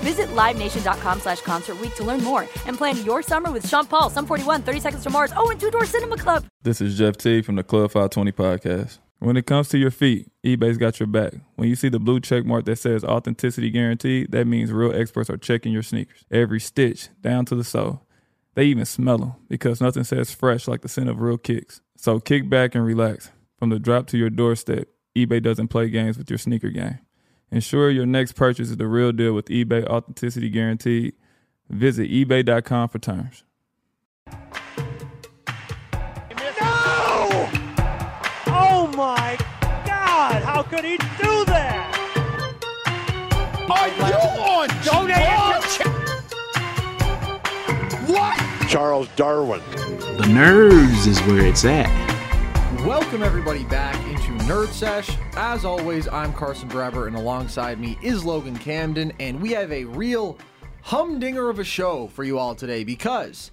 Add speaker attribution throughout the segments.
Speaker 1: Visit LiveNation.com slash Concert to learn more and plan your summer with Sean Paul, Sum 41, 30 Seconds to Mars, oh, and Two Door Cinema Club.
Speaker 2: This is Jeff T from the Club 520 podcast. When it comes to your feet, eBay's got your back. When you see the blue check mark that says authenticity guaranteed, that means real experts are checking your sneakers. Every stitch, down to the sole. They even smell them because nothing says fresh like the scent of real kicks. So kick back and relax. From the drop to your doorstep, eBay doesn't play games with your sneaker game. Ensure your next purchase is the real deal with eBay Authenticity Guaranteed. Visit eBay.com for terms.
Speaker 3: No! Oh my God! How could he do that?
Speaker 4: Are you on
Speaker 3: Don't answer.
Speaker 4: What?
Speaker 5: Charles Darwin.
Speaker 6: The nerves is where it's at.
Speaker 7: Welcome everybody back into Nerd Sesh. As always, I'm Carson Brever, and alongside me is Logan Camden, and we have a real humdinger of a show for you all today because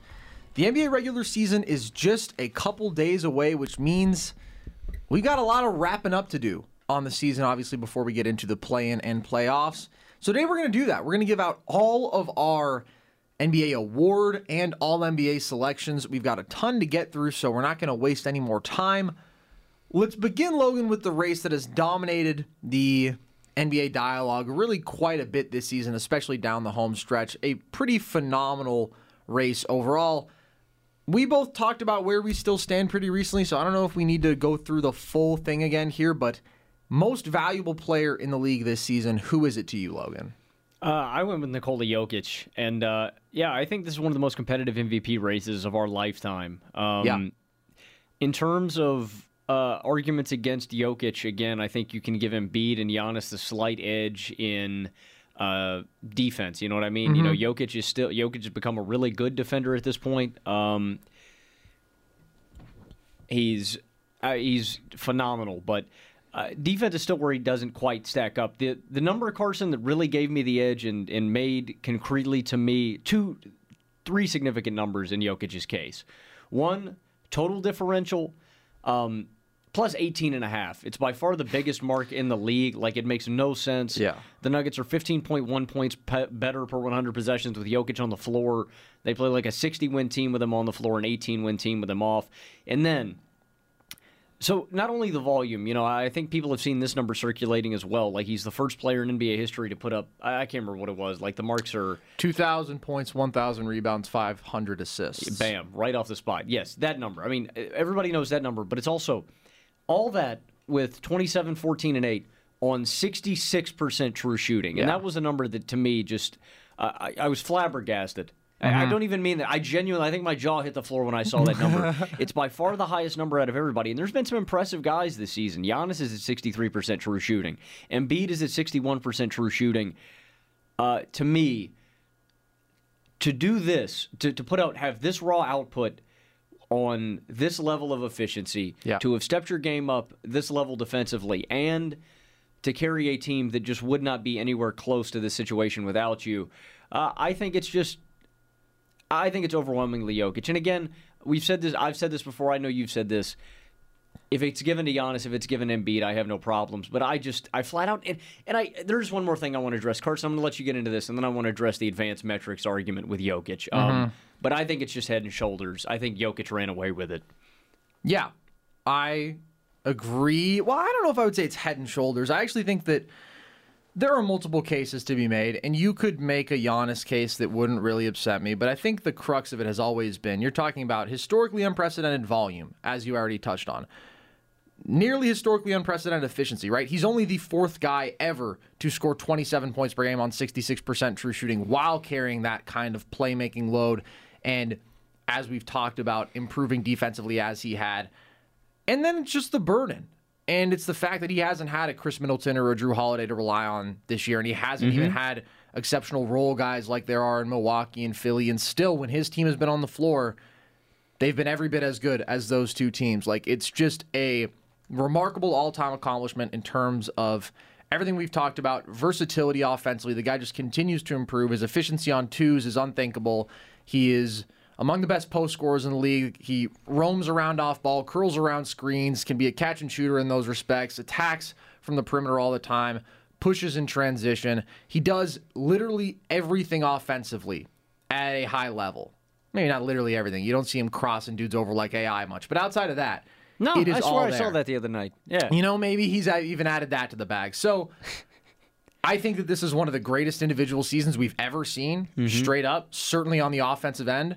Speaker 7: the NBA regular season is just a couple days away, which means we got a lot of wrapping up to do on the season, obviously, before we get into the play-in and playoffs. So today we're going to do that. We're going to give out all of our NBA award and all NBA selections. We've got a ton to get through, so we're not going to waste any more time. Let's begin, Logan, with the race that has dominated the NBA dialogue really quite a bit this season, especially down the home stretch. A pretty phenomenal race overall. We both talked about where we still stand pretty recently, so I don't know if we need to go through the full thing again here, but most valuable player in the league this season, who is it to you, Logan?
Speaker 8: Uh, I went with Nikola Jokic, and uh, yeah, I think this is one of the most competitive MVP races of our lifetime. Um,
Speaker 7: Yeah.
Speaker 8: In terms of uh, arguments against Jokic, again, I think you can give Embiid and Giannis the slight edge in uh, defense. You know what I mean? You know, Jokic is still Jokic has become a really good defender at this point. Um, he's uh, he's phenomenal, but uh, defense is still where he doesn't quite stack up. The the number of Carson that really gave me the edge and, and made concretely to me two three significant numbers in Jokic's case. One, total differential um, plus 18 and a half. It's by far the biggest mark in the league. Like it makes no sense.
Speaker 7: Yeah.
Speaker 8: The Nuggets are 15.1 points pe- better per 100 possessions with Jokic on the floor. They play like a 60 win team with him on the floor, an 18 win team with him off. And then so not only the volume, you know, I think people have seen this number circulating as well. Like he's the first player in NBA history to put up. I can't remember what it was. Like the marks are
Speaker 7: 2,000 points, 1,000 rebounds, 500 assists.
Speaker 8: bam right off the spot. Yes, that number. I mean, everybody knows that number, but it's also all that with 27, 14, and eight on 66 percent true shooting, and that was a number that to me just uh, I, I was flabbergasted. I- I don't even mean that. I genuinely, I think my jaw hit the floor when I saw that number. it's by far the highest number out of everybody. And there's been some impressive guys this season. Giannis is at 63% true shooting. Embiid is at 61% true shooting. Uh, to me, to do this, to, to put out, have this raw output on this level of efficiency,
Speaker 7: Yeah.
Speaker 8: to have stepped your game up this level defensively, and to carry a team that just would not be anywhere close to this situation without you, uh, I think it's just I think it's overwhelmingly Jokic. And again, we've said this. I've said this before. I know you've said this. If it's given to Giannis, if it's given Embiid, I have no problems. But I just, I flat out, and, and I, there's one more thing I want to address. Carson, I'm going to let you get into this, and then I want to address the advanced metrics argument with Jokic. Um, but I think it's just head and shoulders. I think Jokic ran away with it.
Speaker 7: Yeah, I agree. Well, I don't know if I would say it's head and shoulders. I actually think that there are multiple cases to be made, and you could make a Giannis case that wouldn't really upset me. But I think the crux of it has always been you're talking about historically unprecedented volume, as you already touched on. Nearly historically unprecedented efficiency, right? He's only the fourth guy ever to score 27 points per game on 66% true shooting while carrying that kind of playmaking load. And as we've talked about, improving defensively as he had. And then just the burden. And it's the fact that he hasn't had a Khris Middleton or a Jrue Holiday to rely on this year, and he hasn't even mm-hmm. had exceptional role guys like there are in Milwaukee and Philly. And still, when his team has been on the floor, they've been every bit as good as those two teams. Like it's just a remarkable all-time accomplishment in terms of everything we've talked about, versatility offensively. The guy just continues to improve. His efficiency on twos is unthinkable. He is among the best post scorers in the league. He roams around off ball, curls around screens, can be a catch and shooter in those respects, attacks from the perimeter all the time, pushes in transition. He does literally everything offensively at a high level. Maybe not literally everything. You don't see him crossing dudes over like AI much, but outside of that,
Speaker 8: No,
Speaker 7: it is
Speaker 8: I
Speaker 7: all
Speaker 8: swear I saw that the other night. Yeah.
Speaker 7: You know, maybe he's even added that to the bag. So I think that this is one of the greatest individual seasons we've ever seen, mm-hmm. straight up, certainly on the offensive end.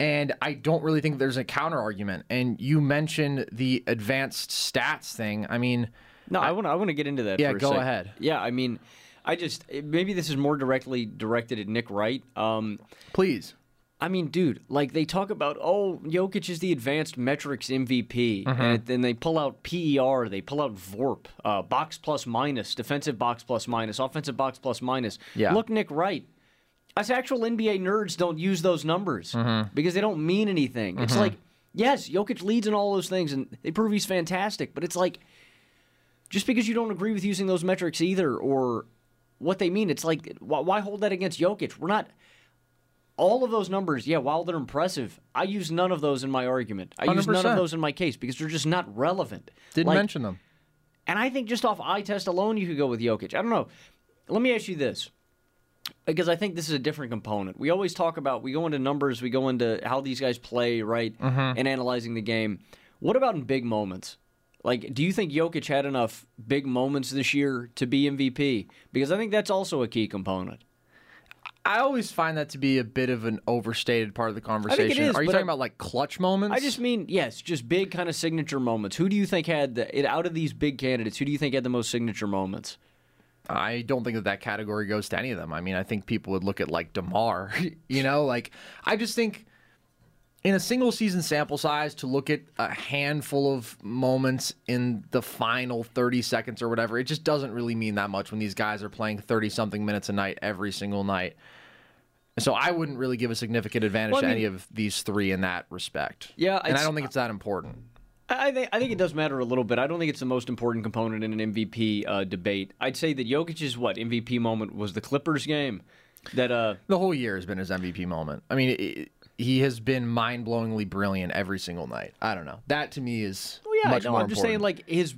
Speaker 7: And I don't really think there's a counter argument. And you mentioned the advanced stats thing. I mean,
Speaker 8: No, I want to. I want to get into that.
Speaker 7: Yeah,
Speaker 8: for a
Speaker 7: go ahead.
Speaker 8: Yeah, I mean, I just maybe this is more directly directed at Nick Wright. Um,
Speaker 7: please.
Speaker 8: I mean, dude, like they talk about, oh, Jokic is the advanced metrics MVP,
Speaker 7: Mm-hmm.
Speaker 8: and then they pull out PER, they pull out VORP, uh, box plus minus, defensive box plus minus, offensive box plus minus.
Speaker 7: Yeah.
Speaker 8: Look, Nick Wright. Us actual NBA nerds don't use those numbers
Speaker 7: Mm-hmm.
Speaker 8: because they don't mean anything. It's like, yes, Jokic leads in all those things, and they prove he's fantastic, but it's like, just because you don't agree with using those metrics either, or what they mean, it's like, why, why hold that against Jokic? We're not all of those numbers, yeah, while they're impressive, I use none of those in my argument. I use none of those in my case because they're just not relevant.
Speaker 7: Didn't
Speaker 8: Like-
Speaker 7: mention them.
Speaker 8: And I think just off eye test alone, you could go with Jokic. I don't know. Let me ask you this. Because I think this is a different component. We always talk about, we go into numbers, we go into how these guys play, right? Mm-hmm. And analyzing the game. What about in big moments? Like, do you think Jokic had enough big moments this year to be MVP? Because I think that's also a key component.
Speaker 7: I always find that to be a bit of an overstated part of the conversation.
Speaker 8: is,
Speaker 7: Are you talking
Speaker 8: I-
Speaker 7: about like clutch moments?
Speaker 8: I just mean, yes, just big kind of signature moments. Who do you think had the, it out of these big candidates? Who do you think had the most signature moments?
Speaker 7: I don't think that that category goes to any of them. I mean, I think people would look at like DeMar. you know, like I just think in a single season sample size to look at a handful of moments in the final 30 seconds or whatever, it just doesn't really mean that much when these guys are playing 30 something minutes a night every single night. So I wouldn't really give a significant advantage
Speaker 8: Well, I
Speaker 7: to any of these three in that respect.
Speaker 8: Yeah,
Speaker 7: and I don't think it's that important.
Speaker 8: I think I think it does matter a little bit. I don't think it's the most important component in an MVP uh, debate. I'd say that Jokic's what MVP moment was the Clippers game. That uh,
Speaker 7: The whole year has been his MVP moment. I mean, it, he has been mind blowingly brilliant every single night. I don't know. That to me is
Speaker 8: well, yeah,
Speaker 7: much
Speaker 8: no,
Speaker 7: more
Speaker 8: I'm just saying like his.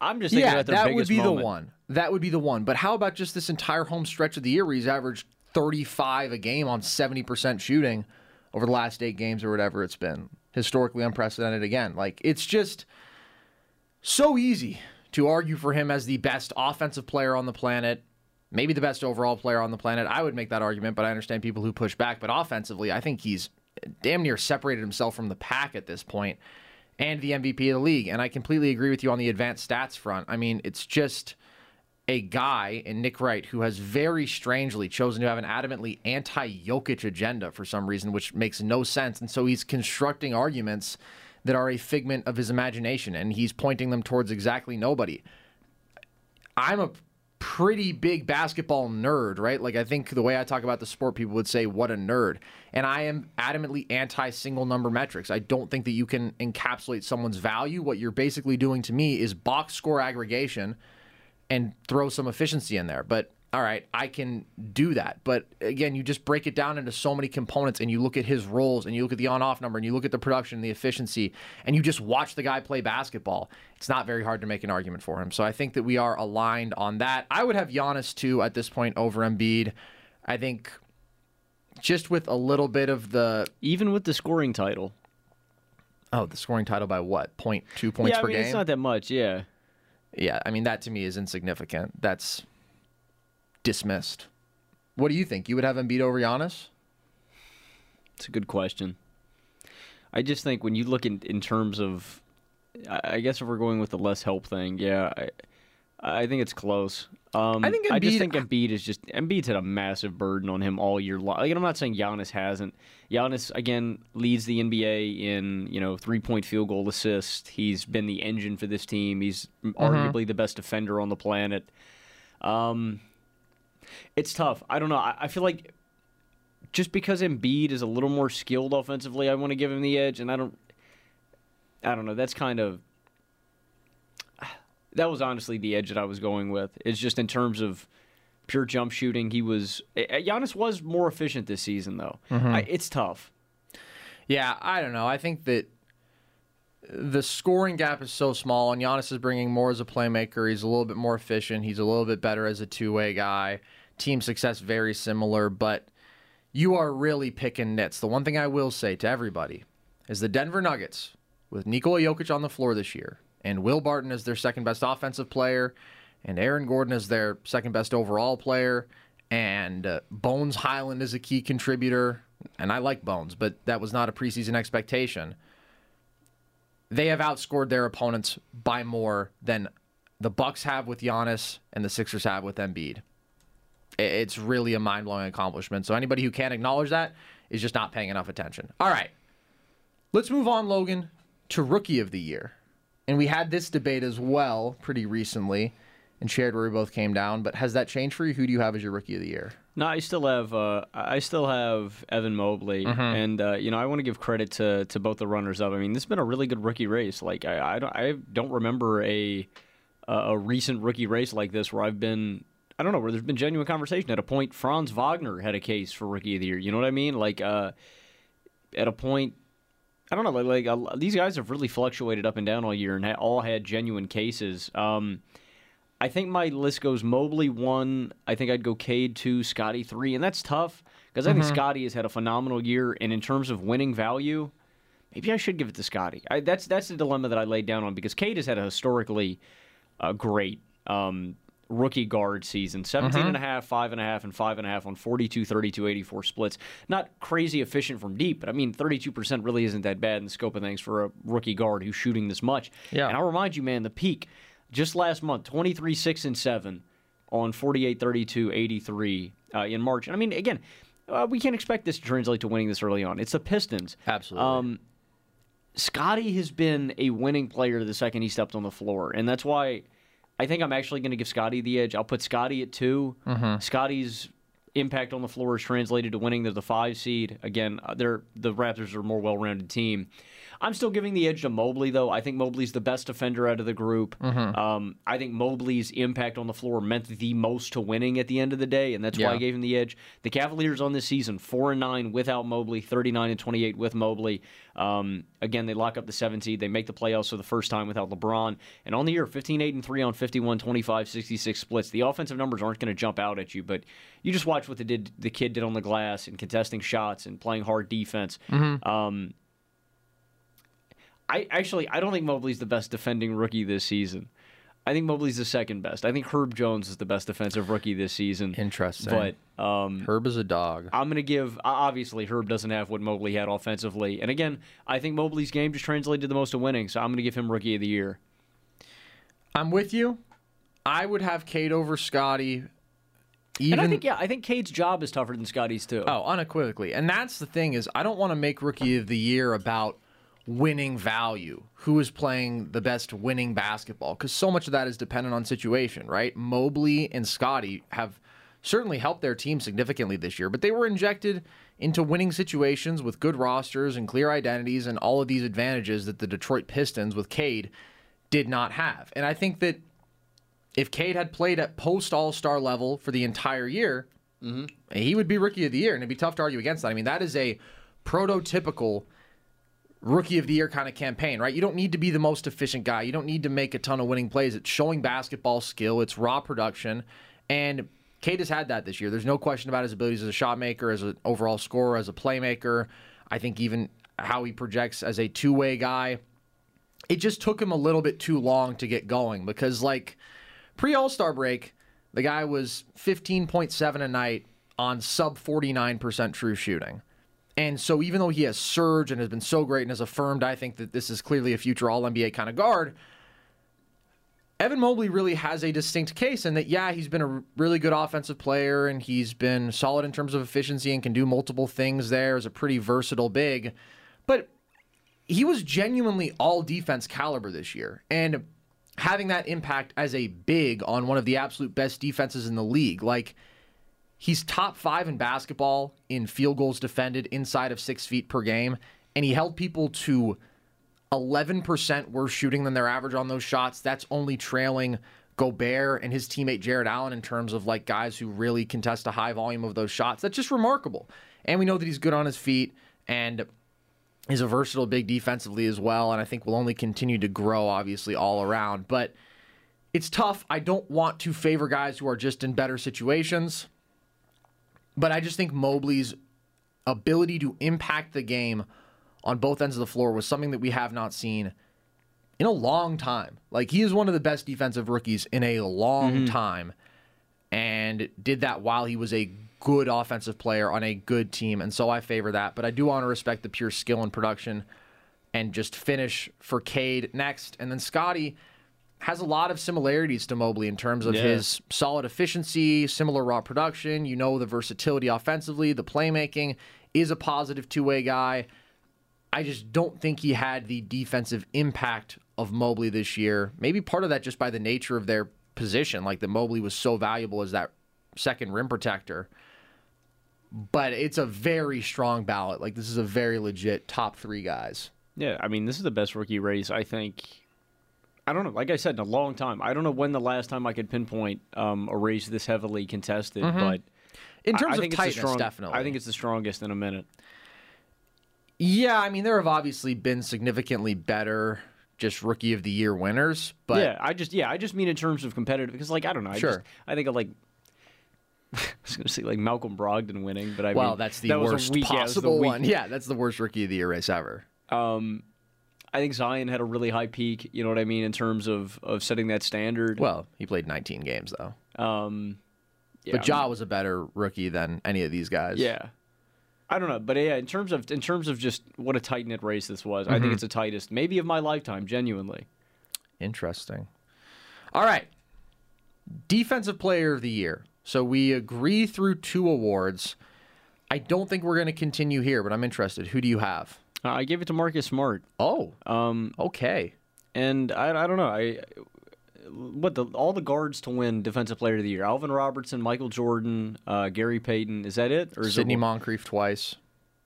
Speaker 8: I'm just thinking
Speaker 7: yeah,
Speaker 8: about their
Speaker 7: that would be
Speaker 8: moment.
Speaker 7: the one. That would be the one. But how about just this entire home stretch of the year where he's averaged 35 a game on 70% shooting over the last eight games or whatever it's been? Historically unprecedented again. Like, it's just so easy to argue for him as the best offensive player on the planet, maybe the best overall player on the planet. I would make that argument, but I understand people who push back. But offensively, I think he's damn near separated himself from the pack at this point and the MVP of the league. And I completely agree with you on the advanced stats front. I mean, it's just a guy in Nick Wright who has very strangely chosen to have an adamantly anti Jokic agenda for some reason, which makes no sense. And so he's constructing arguments that are a figment of his imagination and he's pointing them towards exactly nobody. I'm a pretty big basketball nerd, right? Like I think the way I talk about the sport, people would say, "What a nerd!" And I am adamantly anti single number metrics. I don't think that you can encapsulate someone's value. What you're basically doing to me is box score aggregation and throw some efficiency in there. But all right, I can do that. But again, you just break it down into so many components and you look at his roles and you look at the on off number and you look at the production, and the efficiency, and you just watch the guy play basketball. It's not very hard to make an argument for him. So I think that we are aligned on that. I would have Giannis too at this point over Embiid. I think just with a little bit of the
Speaker 8: Even with the scoring title.
Speaker 7: oh, the scoring title by what? Point two points
Speaker 8: yeah, I
Speaker 7: per
Speaker 8: mean,
Speaker 7: game.
Speaker 8: it's not that much. Yeah.
Speaker 7: Yeah, I mean that to me is insignificant. That's dismissed. What do you think? You would have Embiid over Giannis?
Speaker 8: It's a good question. I just think when you look in in terms of, I guess if we're going with the less help thing, yeah, I, I think it's close. Um,
Speaker 7: I think
Speaker 8: I just think Embiid is just Embiid's had a massive burden on him all year long. Like, I'm not saying Giannis hasn't. Giannis again leads the NBA in you know three point field goal assist. He's been the engine for this team. He's arguably the best defender on the planet. Um, it's tough. I don't know. I, I feel like just because Embiid is a little more skilled offensively, I want to give him the edge, and I don't. I don't know. That's kind of that was honestly the edge that I was going with. It's just in terms of pure jump shooting, he was eh, eh, Giannis was more efficient this season though. I, it's tough.
Speaker 7: Yeah, I don't know. I think that the scoring gap is so small, and Giannis is bringing more as a playmaker. He's a little bit more efficient. He's a little bit better as a two way guy. Team success very similar, but you are really picking nits. The one thing I will say to everybody is the Denver Nuggets with Nikola Jokic on the floor this year, and Will Barton as their second best offensive player, and Aaron Gordon as their second best overall player, and uh, Bones Hyland is a key contributor. And I like Bones, but that was not a preseason expectation. They have outscored their opponents by more than the Bucks have with Giannis and the Sixers have with Embiid. It's really a mind blowing accomplishment. So anybody who can't acknowledge that is just not paying enough attention. All right, let's move on, Logan, to Rookie of the Year. And we had this debate as well pretty recently and shared where we both came down. But has that changed for you? Who do you have as your Rookie of the Year?
Speaker 8: No, I still have uh, I still have Evan Mobley, and uh, you know I want to give credit to to both the runners up. I mean, this has been a really good rookie race. Like I I don't, I don't remember a a a recent rookie race like this where I've been. I don't know where there's been genuine conversation. At a point, Franz Wagner had a case for rookie of the year. You know what I mean? Like, uh, at a point, I don't know. Like, like these guys have really fluctuated up and down all year and ha- all had genuine cases. Um, I think my list goes Mobley one. I think I'd go Cade two, Scotty three, and that's tough because I think Scotty has had a phenomenal year. And in terms of winning value, maybe I should give it to Scotty. I, that's that's the dilemma that I laid down on because Cade has had a historically uh, great um, rookie guard season 17 and a half, five and a half, and five and a half on 42, 32, 84 splits. Not crazy efficient from deep, but I mean 32% really isn't that bad in the scope of things for a rookie guard who's shooting this much.
Speaker 7: Yeah.
Speaker 8: And I'll remind you, man, the peak just last month 23, 6, and 7 on 48, 32, 83 uh, in March. And I mean, again, uh, we can't expect this to translate to winning this early on. It's the Pistons.
Speaker 7: Absolutely.
Speaker 8: Um, Scotty has been a winning player the second he stepped on the floor, and that's why I think I'm actually going to give Scotty the edge. I'll put Scotty at 2 Scotty's impact on the floor is translated to winning. They're the five seed. Again, uh, they're the Raptors are a more well-rounded team. I'm still giving the edge to Mobley, though. I think Mobley's the best defender out of the group. Um, I think Mobley's impact on the floor meant the most to winning at the end of the day, and that's why I gave him the edge. The Cavaliers on this season, four and nine without Mobley, 39 and 28 with Mobley. Um, again, they lock up the seven seed. They make the playoffs for the first time without LeBron. And on the year, 15 8 and 3 on 51, 25, 66 splits. The offensive numbers aren't going to jump out at you, but you just watch what the did the kid did on the glass and contesting shots and playing hard defense. Um, I actually I don't think Mobley's the best defending rookie this season. I think Mobley's the second best. I think Herb Jones is the best defensive rookie this season.
Speaker 7: Interesting.
Speaker 8: But um,
Speaker 7: Herb is a dog.
Speaker 8: I'm going to give. Obviously, Herb doesn't have what Mobley had offensively, and again, I think Mobley's game just translated the most to winning. So I'm going to give him Rookie of the Year.
Speaker 7: I'm with you. I would have Cade over Scotty. Even
Speaker 8: and I think yeah, I think Cade's job is tougher than Scotty's too.
Speaker 7: Oh, unequivocally. And that's the thing is I don't want to make rookie of the year about winning value. Who is playing the best winning basketball? Cuz so much of that is dependent on situation, right? Mobley and Scotty have certainly helped their team significantly this year, but they were injected into winning situations with good rosters and clear identities and all of these advantages that the Detroit Pistons with Cade did not have. And I think that if Cade had played at post All Star level for the entire year, mm-hmm. he would be Rookie of the Year, and it'd be tough to argue against that. I mean, that is a prototypical Rookie of the Year kind of campaign, right? You don't need to be the most efficient guy. You don't need to make a ton of winning plays. It's showing basketball skill. It's raw production, and Cade has had that this year. There's no question about his abilities as a shot maker, as an overall scorer, as a playmaker. I think even how he projects as a two way guy it just took him a little bit too long to get going because like pre All-Star break, the guy was 15.7 a night on sub 49% true shooting. And so even though he has surged and has been so great and has affirmed I think that this is clearly a future all NBA kind of guard, Evan Mobley really has a distinct case in that, yeah, he's been a really good offensive player and he's been solid in terms of efficiency and can do multiple things there as a pretty versatile big. But he was genuinely all defense caliber this year. And having that impact as a big on one of the absolute best defenses in the league, like he's top five in basketball in field goals defended inside of six feet per game. And he held people to 11% worse shooting than their average on those shots. That's only trailing Gobert and his teammate Jarrett Allen in terms of like guys who really contest a high volume of those shots. That's just remarkable. And we know that he's good on his feet and is a versatile big defensively as well. And I think will only continue to grow, obviously, all around. But it's tough. I don't want to favor guys who are just in better situations. But I just think Mobley's ability to impact the game on both ends of the floor was something that we have not seen in a long time. Like he is one of the best defensive rookies in a long mm-hmm. time and did that while he was a good offensive player on a good team and so I favor that, but I do want to respect the pure skill and production and just finish for Cade next and then Scotty has a lot of similarities to Mobley in terms of yeah. his solid efficiency, similar raw production, you know the versatility offensively, the playmaking is a positive two-way guy. I just don't think he had the defensive impact of Mobley this year. Maybe part of that just by the nature of their position, like that Mobley was so valuable as that second rim protector. But it's a very strong ballot. Like this is a very legit top three guys.
Speaker 8: Yeah, I mean this is the best rookie race I think. I don't know. Like I said, in a long time. I don't know when the last time I could pinpoint um, a race this heavily contested, mm-hmm. but
Speaker 7: in terms
Speaker 8: I,
Speaker 7: I of tightness,
Speaker 8: strong,
Speaker 7: definitely.
Speaker 8: I think it's the strongest in a minute.
Speaker 7: Yeah, I mean there have obviously been significantly better just rookie of the year winners, but
Speaker 8: yeah, I just yeah, I just mean in terms of competitive because like I don't know, I
Speaker 7: sure.
Speaker 8: just I think of like I was going to say like Malcolm Brogdon winning, but I
Speaker 7: well,
Speaker 8: mean,
Speaker 7: that's the
Speaker 8: that
Speaker 7: worst
Speaker 8: week,
Speaker 7: possible
Speaker 8: yeah,
Speaker 7: one. Yeah, that's the worst rookie of the year race ever.
Speaker 8: Um, I think Zion had a really high peak. You know what I mean in terms of of setting that standard.
Speaker 7: Well, he played 19 games though.
Speaker 8: Um,
Speaker 7: yeah, but Ja I mean, was a better rookie than any of these guys.
Speaker 8: Yeah, I don't know, but yeah, in terms of in terms of just what a tight knit race this was, mm-hmm. I think mm-hmm. it's the tightest, maybe of my lifetime, genuinely.
Speaker 7: Interesting. All right, defensive player of the year. So we agree through two awards. I don't think we're going to continue here, but I'm interested. Who do you have?
Speaker 8: Uh, I gave it to Marcus Smart.
Speaker 7: Oh,
Speaker 8: um,
Speaker 7: okay.
Speaker 8: And I, I don't know. I what the all the guards to win Defensive Player of the Year: Alvin Robertson, Michael Jordan, uh, Gary Payton. Is that it?
Speaker 7: Or is Sidney it, Moncrief twice.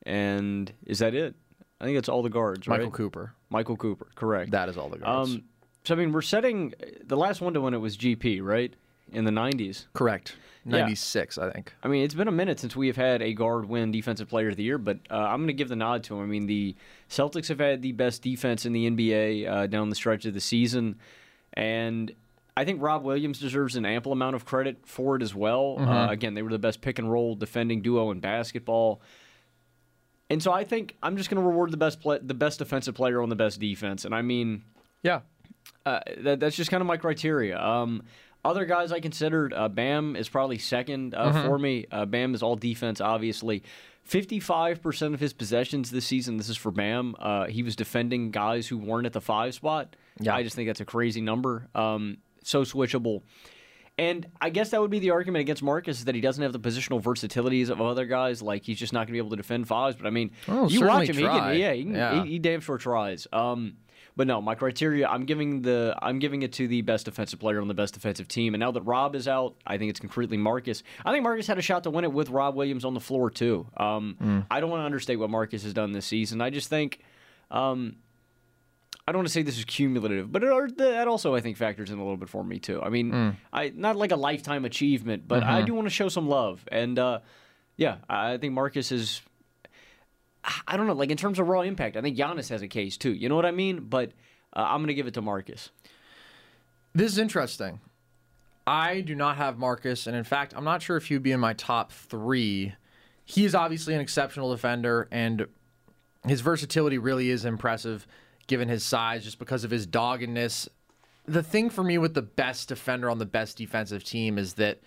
Speaker 8: And is that it? I think it's all the guards.
Speaker 7: Michael
Speaker 8: right?
Speaker 7: Cooper.
Speaker 8: Michael Cooper. Correct.
Speaker 7: That is all the guards.
Speaker 8: Um, so I mean, we're setting the last one to win it was GP, right? In the '90s.
Speaker 7: Correct. 96,
Speaker 8: yeah.
Speaker 7: I think.
Speaker 8: I mean, it's been a minute since we have had a guard win Defensive Player of the Year, but uh, I'm going to give the nod to him. I mean, the Celtics have had the best defense in the NBA uh, down the stretch of the season, and I think Rob Williams deserves an ample amount of credit for it as well. Mm-hmm. Uh, again, they were the best pick and roll defending duo in basketball. And so I think I'm just going to reward the best play, the best defensive player on the best defense. And I mean,
Speaker 7: yeah,
Speaker 8: uh, that, that's just kind of my criteria. Um, other guys I considered, uh, Bam is probably second uh, mm-hmm. for me. Uh, Bam is all defense, obviously. 55% of his possessions this season, this is for Bam, uh, he was defending guys who weren't at the five spot. Yeah. I just think that's a crazy number. Um, so switchable. And I guess that would be the argument against Marcus is that he doesn't have the positional versatilities of other guys. Like he's just not going to be able to defend fives. But I mean,
Speaker 7: oh,
Speaker 8: you watch him,
Speaker 7: he
Speaker 8: can, yeah, he, can, yeah. He, he, damn sure tries. Um, but no, my criteria, I'm giving the I'm giving it to the best defensive player on the best defensive team. And now that Rob is out, I think it's concretely Marcus. I think Marcus had a shot to win it with Rob Williams on the floor too. Um, mm. I don't want to understate what Marcus has done this season. I just think. Um, I don't want to say this is cumulative, but it, that also I think factors in a little bit for me too. I mean, mm. I not like a lifetime achievement, but mm-hmm. I do want to show some love, and uh, yeah, I think Marcus is. I don't know, like in terms of raw impact, I think Giannis has a case too. You know what I mean? But uh, I'm going to give it to Marcus.
Speaker 7: This is interesting. I do not have Marcus, and in fact, I'm not sure if he'd be in my top three. He is obviously an exceptional defender, and his versatility really is impressive given his size, just because of his doggedness. The thing for me with the best defender on the best defensive team is that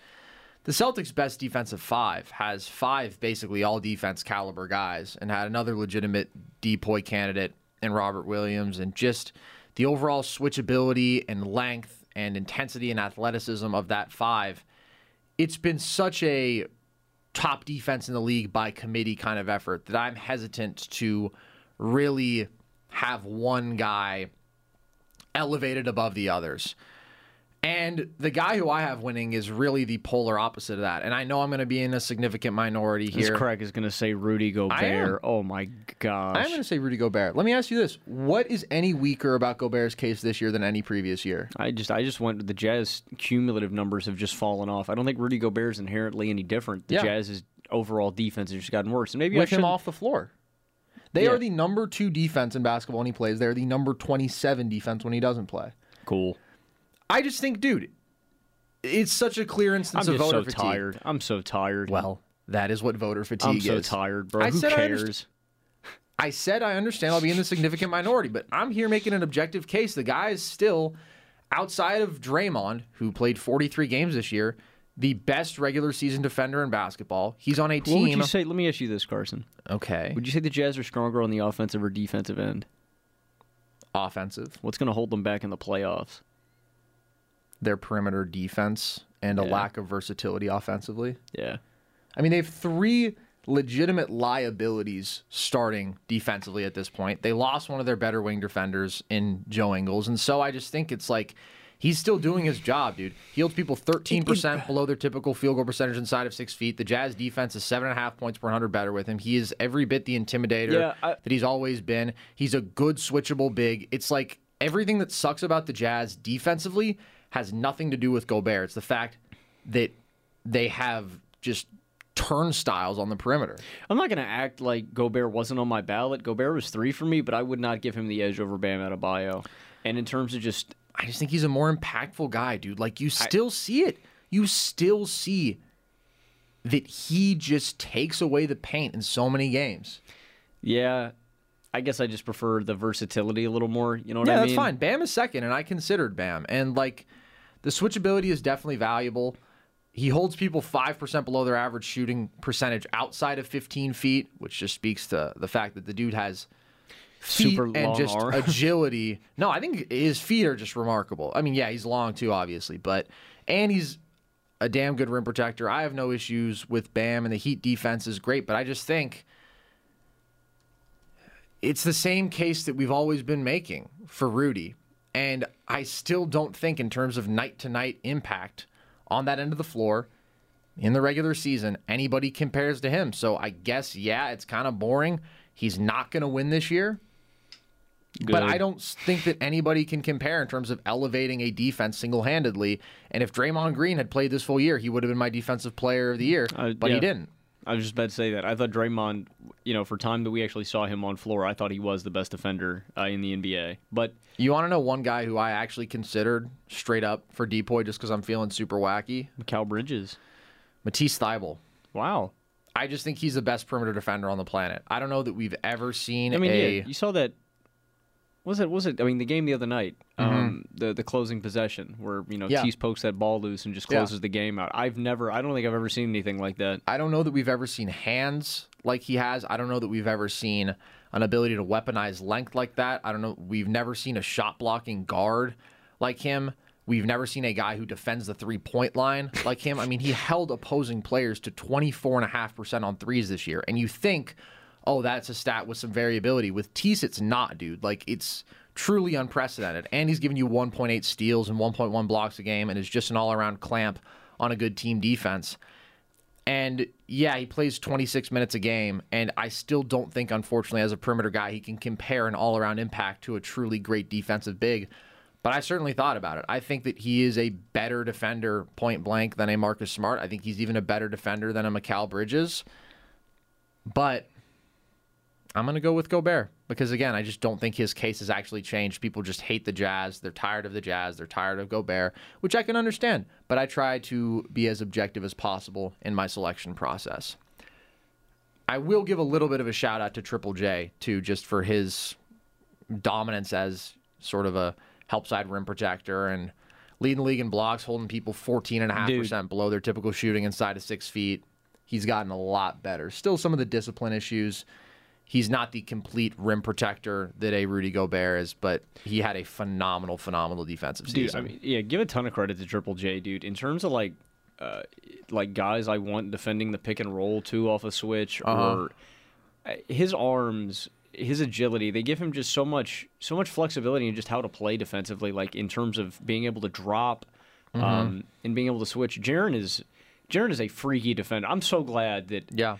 Speaker 7: the Celtics' best defensive five has five basically all defense caliber guys and had another legitimate DPOY candidate in Robert Williams and just the overall switchability and length and intensity and athleticism of that five, it's been such a top defense in the league by committee kind of effort that I'm hesitant to really have one guy elevated above the others. And the guy who I have winning is really the polar opposite of that. And I know I'm going to be in a significant minority
Speaker 8: This
Speaker 7: here.
Speaker 8: Craig is going to say Rudy. Gobert. Oh my gosh.
Speaker 7: I'm going to say Rudy Gobert. Let me ask you this: What is any weaker about Gobert's case this year than any previous year?
Speaker 8: I just I just went the Jazz cumulative numbers have just fallen off. I don't think Rudy Gobert is inherently any different. The
Speaker 7: Yeah.
Speaker 8: Jazz's overall defense has just gotten worse. And maybe
Speaker 7: With him off the floor, they
Speaker 8: Yeah.
Speaker 7: are the number two defense in basketball when he plays. They're the number 27 defense when he doesn't play.
Speaker 8: cool.
Speaker 7: I just think, dude, it's such a clear instance of voter fatigue.
Speaker 8: I'm of just
Speaker 7: voter
Speaker 8: so
Speaker 7: fatigue.
Speaker 8: tired. I'm so tired.
Speaker 7: Well, that is what voter fatigue is.
Speaker 8: I'm so
Speaker 7: is.
Speaker 8: tired, bro.
Speaker 7: I
Speaker 8: Who
Speaker 7: said I
Speaker 8: cares?
Speaker 7: underst- I said I understand I'll be in the significant minority, but I'm here making an objective case. The guy is still outside of Draymond, who played 43 games this year, the best regular season defender in basketball. He's on a
Speaker 8: What would
Speaker 7: team.
Speaker 8: you say? Let me ask you this, Carson.
Speaker 7: Okay.
Speaker 8: Would you say the Jazz are stronger on the offensive or defensive end?
Speaker 7: Offensive.
Speaker 8: What's going to hold them back in the playoffs?
Speaker 7: Their perimeter defense and a
Speaker 8: Yeah.
Speaker 7: lack of versatility offensively.
Speaker 8: Yeah.
Speaker 7: I mean, they have three legitimate liabilities starting defensively at this point. They lost one of their better wing defenders in Joe Ingles. And so I just think it's like he's still doing his job, dude. He holds people 13% below their typical field goal percentage inside of six feet. The Jazz defense is seven and a half points per 100 better with him. He is every bit the intimidator
Speaker 8: Yeah, I-
Speaker 7: that he's always been. He's a good switchable big. It's like everything that sucks about the Jazz defensively has nothing to do with Gobert. It's the fact that they have just turnstiles on the perimeter.
Speaker 8: I'm not going to act like Gobert wasn't on my ballot. Gobert was three for me, but I would not give him the edge over Bam Adebayo. And in terms of just
Speaker 7: I just think he's a more impactful guy, dude. Like you still see it. You still see that he just takes away the paint in so many games.
Speaker 8: Yeah, I guess I just prefer the versatility a little more. You know what
Speaker 7: yeah,
Speaker 8: I mean?
Speaker 7: Yeah, that's fine. Bam is second, and I considered Bam. And like the switchability is definitely valuable. He holds people 5% below their average shooting percentage outside of 15 feet, which just speaks to the fact that the dude has feet
Speaker 8: Super
Speaker 7: and just
Speaker 8: arm.
Speaker 7: agility. No, I think his feet are just remarkable. I mean, yeah, he's long too, obviously, but and he's a damn good rim protector. I have no issues with Bam, and the Heat defense is great, but I just think it's the same case that we've always been making for Rudy. And I still don't think, in terms of night to night impact on that end of the floor in the regular season, anybody compares to him. So I guess, yeah, it's kind of boring. He's not going to win this year. But I don't think that anybody can compare in terms of elevating a defense single handedly. And if Draymond Green had played this full year, he would have been my defensive player of the year.
Speaker 8: Uh,
Speaker 7: but
Speaker 8: yeah.
Speaker 7: he didn't.
Speaker 8: I was just about to say that. I thought Draymond, you know, for time that we actually saw him on floor, I thought he was the best defender uh, in the NBA. But
Speaker 7: You want to know one guy who I actually considered straight up for Depoy just because I'm feeling super wacky?
Speaker 8: Cal Bridges,
Speaker 7: Matisse Thybulle.
Speaker 8: wow.
Speaker 7: I just think he's the best perimeter defender on the planet. I don't know that we've ever seen
Speaker 8: I mean,
Speaker 7: a.
Speaker 8: yeah, you saw that. Was it? Was it? I mean, the game the other night, um, the the closing possession where you know
Speaker 7: Mm-hmm. Yeah.
Speaker 8: Tease pokes that ball loose and just
Speaker 7: Yeah.
Speaker 8: closes the game out. I've never. I don't think I've ever seen anything like that.
Speaker 7: I don't know that we've ever seen hands like he has. I don't know that we've ever seen an ability to weaponize length like that. I don't know. We've never seen a shot blocking guard like him. We've never seen a guy who defends the three point line like him. I mean, he held opposing players to 24.5% on threes this year. And you think, oh, that's a stat with some variability. With Tease, it's not, dude. Like, it's truly unprecedented. And he's giving you 1.8 steals and 1.1 blocks a game and is just an all around clamp on a good team defense. And yeah, he plays 26 minutes a game, and I still don't think, unfortunately, as a perimeter guy, he can compare an all around impact to a truly great defensive big. But I certainly thought about it. I think that he is a better defender, point blank, than a Marcus Smart. I think he's even a better defender than a Mikal Bridges. But I'm going to go with Gobert because, again, I just don't think his case has actually changed. People just hate the Jazz. They're tired of the Jazz. They're tired of Gobert, which I can understand. But I try to be as objective as possible in my selection process. I will give a little bit of a shout out to Triple J, too, just for his dominance as sort of a help side rim protector and leading the league in blocks, holding people 14.5% below their typical shooting inside of six feet. He's gotten a lot better. Still some of the discipline issues He's not the complete rim protector that a Rudy Gobert is, but he had a phenomenal, phenomenal defensive
Speaker 8: Dude,
Speaker 7: season.
Speaker 8: I mean, yeah, give a ton of credit to Triple J, dude. In terms of like, uh, like guys I want defending the pick and roll too off a switch, or uh, his arms, his agility, they give him just so much, so much flexibility and just how to play defensively. Like in terms of being able to drop, um, and being able to switch. Jaren is, Jaren is a freaky defender. I'm so glad that
Speaker 7: yeah.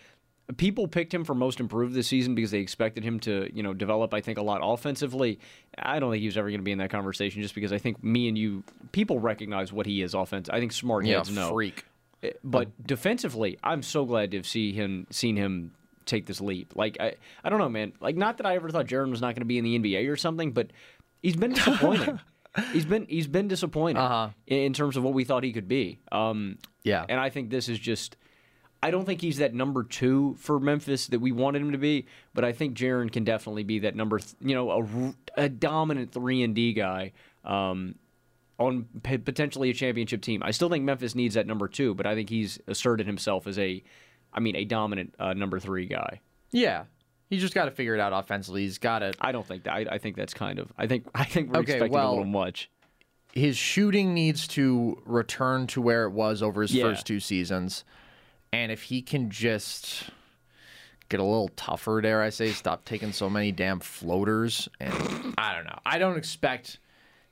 Speaker 8: People picked him for most improved this season because they expected him to, you know, develop. I think a lot offensively. I don't think he was ever going to be in that conversation, just because I think me and you, people recognize what he is offense. I think smart
Speaker 7: Yeah,
Speaker 8: heads know.
Speaker 7: freak.
Speaker 8: Eh, But defensively, I'm so glad to have see him seen him take this leap. Like I, I don't know, man. Like not that I ever thought Jaren was not going to be in the NBA or something, but he's been disappointing. he's been he's been disappointing
Speaker 7: Uh-huh.
Speaker 8: in, in terms of what we thought he could be. Um,
Speaker 7: Yeah.
Speaker 8: and I think this is just. I don't think he's that number two for Memphis that we wanted him to be, but I think Jaren can definitely be that number, th- you know, a dominant three and D guy um, on p- potentially a championship team. I still think Memphis needs that number two, but I think he's asserted himself as a, I mean, a dominant uh, number three guy.
Speaker 7: Yeah. He's just got to figure it out offensively. He's got to.
Speaker 8: I don't think that. I, I think that's kind of. I think. I think we're
Speaker 7: Okay,
Speaker 8: expecting
Speaker 7: well,
Speaker 8: a little much.
Speaker 7: his shooting needs to return to where it was over his
Speaker 8: Yeah.
Speaker 7: first two seasons. And if he can just get a little tougher, dare I say, stop taking so many damn floaters. And I don't know. I don't expect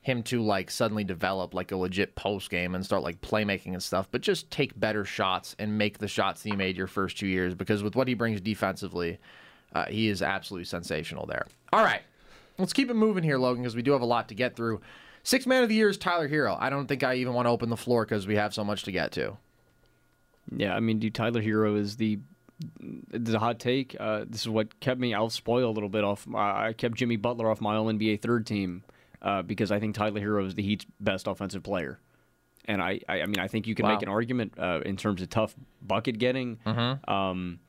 Speaker 7: him to like suddenly develop like a legit post game and start like playmaking and stuff, but just take better shots and make the shots that he made your first two years because with what he brings defensively, uh, he is absolutely sensational there. All right. Let's keep it moving here, Logan, because we do have a lot to get through. Six man of the year is Tyler Herro. I don't think I even want to open the floor because we have so much to get to.
Speaker 8: Yeah, I mean, dude, Tyler Herro is the the hot take. Uh, this is what kept me. I'll spoil a little bit off. I kept Jimmy Butler off my All NBA third team uh, because I think Tyler Herro is the Heat's best offensive player. And I, I, I mean, I think you can
Speaker 7: Wow.
Speaker 8: make an argument uh, in terms of tough bucket getting. Um,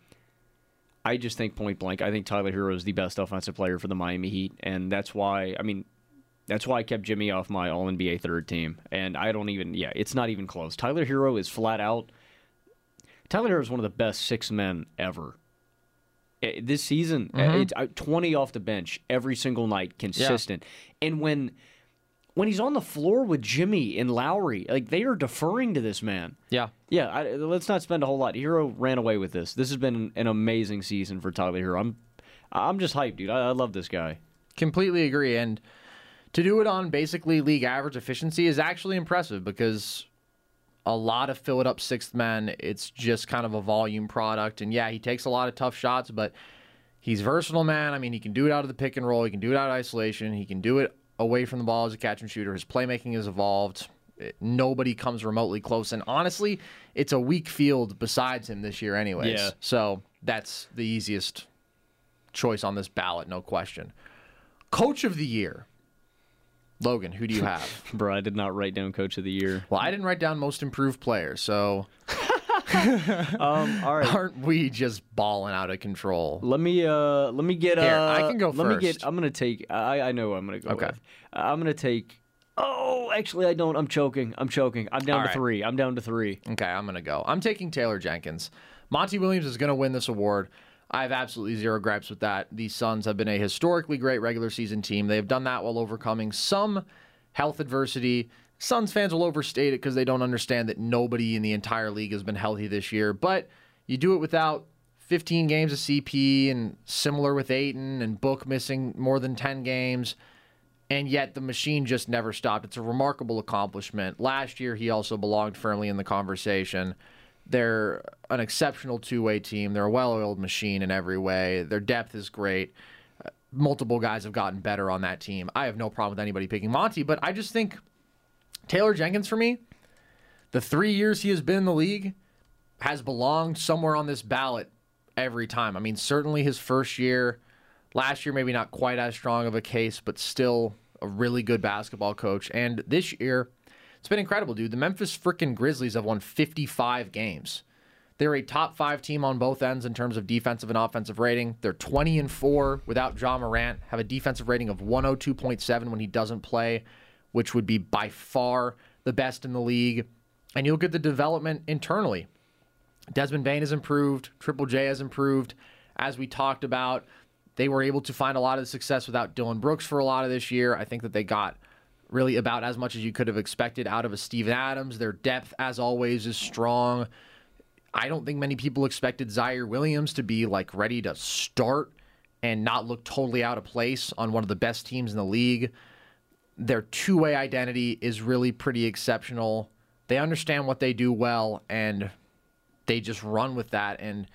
Speaker 8: I just think point blank, I think Tyler Herro is the best offensive player for the Miami Heat, and that's why. I mean, that's why I kept Jimmy off my All NBA third team, and I don't even. Yeah, it's not even close. Tyler Hero is flat out. Tyler Herro is one of the best six men ever. Eh, This season, eh, it's uh, twenty off the bench every single night, consistent. And when when he's on the floor with Jimmy and Lowry, like they are deferring to this man.
Speaker 7: Yeah.
Speaker 8: Yeah, I, let's not spend a whole lot. Herro ran away with this. This has been an amazing season for Tyler Herro. I'm, I'm just hyped, dude. I, I love this guy.
Speaker 7: Completely agree. And to do it on basically league average efficiency is actually impressive because a lot of fill it up sixth men, it's just kind of a volume product. And yeah, he takes a lot of tough shots, but he's versatile, man. I mean, he can do it out of the pick and roll, he can do it out of isolation, he can do it away from the ball as a catch and shooter. His playmaking has evolved. Nobody comes remotely close. And honestly, it's a weak field besides him this year, anyways.
Speaker 8: Yeah.
Speaker 7: So that's the easiest choice on this ballot, no question. Coach of the year. Logan, who do you have?
Speaker 8: Bro, I did not write down Coach of the Year.
Speaker 7: well, I didn't write down most improved player, so
Speaker 8: Um, all right.
Speaker 7: aren't we just balling out of control?
Speaker 8: Let me uh let me get uh
Speaker 7: Here, I can go
Speaker 8: let me get
Speaker 7: first.
Speaker 8: I'm gonna take I I know I'm gonna go
Speaker 7: Okay.
Speaker 8: with. Uh, I'm gonna take Oh, actually I don't. I'm choking. I'm choking. I'm down
Speaker 7: All
Speaker 8: to
Speaker 7: right.
Speaker 8: 3. I'm down to 3.
Speaker 7: Okay, I'm gonna go. I'm taking Taylor Jenkins. Monty Williams is gonna win this award. I have absolutely zero gripes with that. These Suns have been a historically great regular season team. They have done that while overcoming some health adversity. Suns fans will overstate it because they don't understand that nobody in the entire league has been healthy this year. But you do it without 15 games of CP and similar with Ayton and Book missing more than 10 games and yet the machine just never stopped. It's a remarkable accomplishment. Last year, he also belonged firmly in the conversation. They're an exceptional two way team. They're a well oiled machine in every way. Their depth is great. Uh, Multiple guys have gotten better on that team. I have no problem with anybody picking Monty, but I just think Taylor Jenkins, for me, the three years he has been in the league, has belonged somewhere on this ballot every time. I mean, certainly his first year, last year, maybe not quite as strong of a case, but still a really good basketball coach. And this year, it's been incredible, dude. The Memphis freaking Grizzlies have won 55 games. They're a top five team on both ends in terms of defensive and offensive rating. They're 20 and 4 without John Morant, have a defensive rating of 102.7 when he doesn't play, which would be by far the best in the league. And you look at the development internally. Desmond Bane has improved. Triple J has improved. As we talked about, they were able to find a lot of success without Dillon Brooks for a lot of this year. I think that they got really about as much as you could have expected out of a Steven Adams. Their depth, as always, is strong. I don't think many people expected Ziaire Williams to be like ready to start and not look totally out of place on one of the best teams in the league. Their two way identity is really pretty exceptional. They understand what they do well and they just run with that. And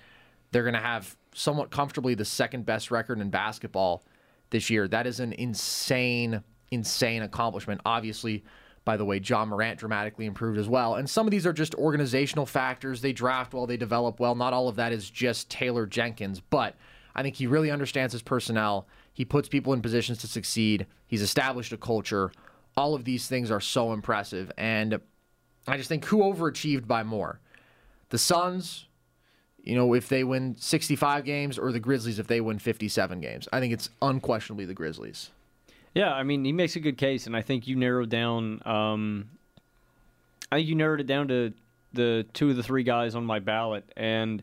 Speaker 7: they're going to have somewhat comfortably the second best record in basketball this year. That is an insane, insane accomplishment. Obviously, by the way, Ja Morant dramatically improved as well. And some of these are just organizational factors. They draft well, they develop well. Not all of that is just Taylor Jenkins, but I think he really understands his personnel. He puts people in positions to succeed. He's established a culture. All of these things are so impressive. And I just think who overachieved by more? The Suns, you know, if they win 65 games, or the Grizzlies if they win 57 games. I think it's unquestionably the Grizzlies.
Speaker 8: Yeah, I mean, he makes a good case, and I think you narrowed down. Um, I think you narrowed it down to the two of the three guys on my ballot, and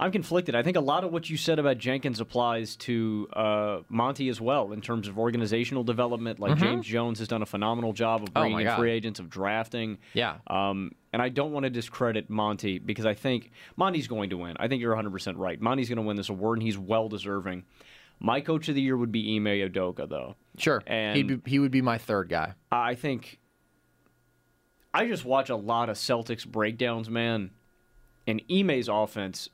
Speaker 8: I'm conflicted. I think a lot of what you said about Jenkins applies to uh, Monty as well in terms of organizational development. Like
Speaker 7: Mhm.
Speaker 8: James Jones has done a phenomenal job of
Speaker 7: Oh,
Speaker 8: bringing
Speaker 7: my
Speaker 8: in
Speaker 7: God.
Speaker 8: free agents, of drafting.
Speaker 7: Yeah.
Speaker 8: Um, and I don't want to discredit Monty because I think Monty's going to win. I think you're 100% right. Monty's going to win this award, and he's well deserving. My coach of the year would be Ime Udoka, though.
Speaker 7: Sure.
Speaker 8: And
Speaker 7: He'd be, he would be my third guy.
Speaker 8: I think I just watch a lot of Celtics breakdowns, man. And Ime's offense,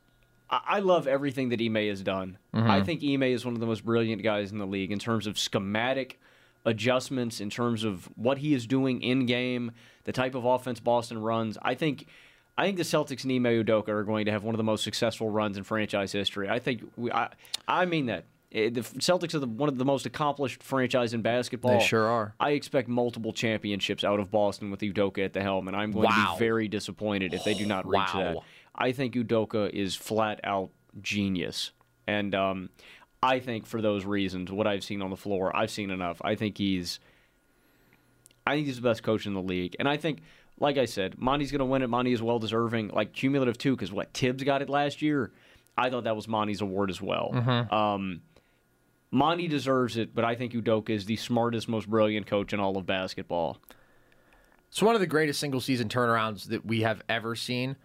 Speaker 8: I, I love everything that Ime has done.
Speaker 7: Mhm.
Speaker 8: I think Ime is one of the most brilliant guys in the league in terms of schematic adjustments, in terms of what he is doing in game, the type of offense Boston runs. I think. I think the Celtics and Ime Udoka are going to have one of the most successful runs in franchise history. I think we, I, I mean that. Eh, The Celtics are the, one of the most accomplished franchise in basketball.
Speaker 7: They sure are.
Speaker 8: I expect multiple championships out of Boston with Udoka at the helm, and I'm going to be very disappointed if they do not reach that. I think Udoka is flat out genius, and um, I think for those reasons, what I've seen on the floor, I've seen enough. I think he's, I think he's the best coach in the league, and I think. Like I said, Monty's going to win it. Monty is well deserving. Like cumulative too, because what Thibs got it last year. I thought that was Monty's award as well.
Speaker 7: Mhm.
Speaker 8: Um, Monty deserves it, but I think Udoka is the smartest, most brilliant coach in all of basketball.
Speaker 7: It's one of the greatest single season turnarounds that we have ever seen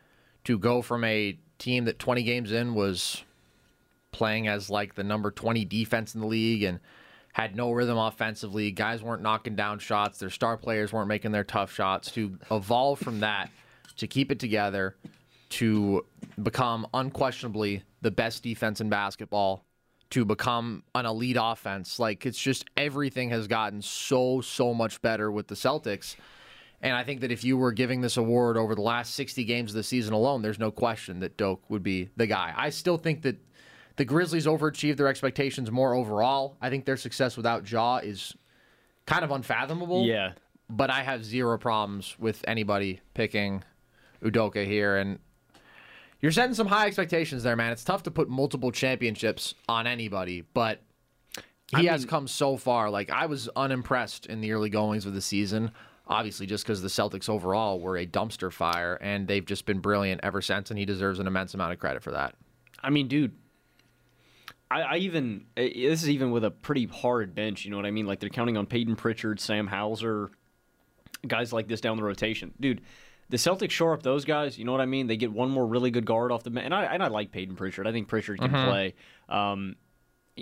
Speaker 7: to go from a team that 20 games in was playing as like the number 20 defense in the league and had no rhythm offensively. Guys weren't knocking down shots. Their star players weren't making their tough shots. To evolve from that, to keep it together, to become unquestionably the best defense in basketball, to become an elite offense. Like it's just everything has gotten so, so much better with the Celtics. And I think that if you were giving this award over the last 60 games of the season alone, there's no question that Doak would be the guy. I still think that the Grizzlies overachieved their expectations more overall. I think their success without Ja is kind of unfathomable.
Speaker 8: Yeah.
Speaker 7: But I have zero problems with anybody picking Udoka here. And you're setting some high expectations there, man. It's tough to put multiple championships on anybody, but he
Speaker 8: I
Speaker 7: has
Speaker 8: mean-
Speaker 7: come so far. Like I was unimpressed in the early goings of the season. Obviously, just because the Celtics overall were a dumpster fire, and they've just been brilliant ever since, and he deserves an immense amount of credit for that.
Speaker 8: I mean, dude, I, I even eh, this is even with a pretty hard bench. You know what I mean? Like they're counting on Payton Pritchard, Sam Hauser, guys like this down the rotation, dude. The Celtics shore up those guys. You know what I mean? They get one more really good guard off the bench, and I and I like Payton Pritchard. I think Pritchard can
Speaker 7: Mhm.
Speaker 8: play. Um,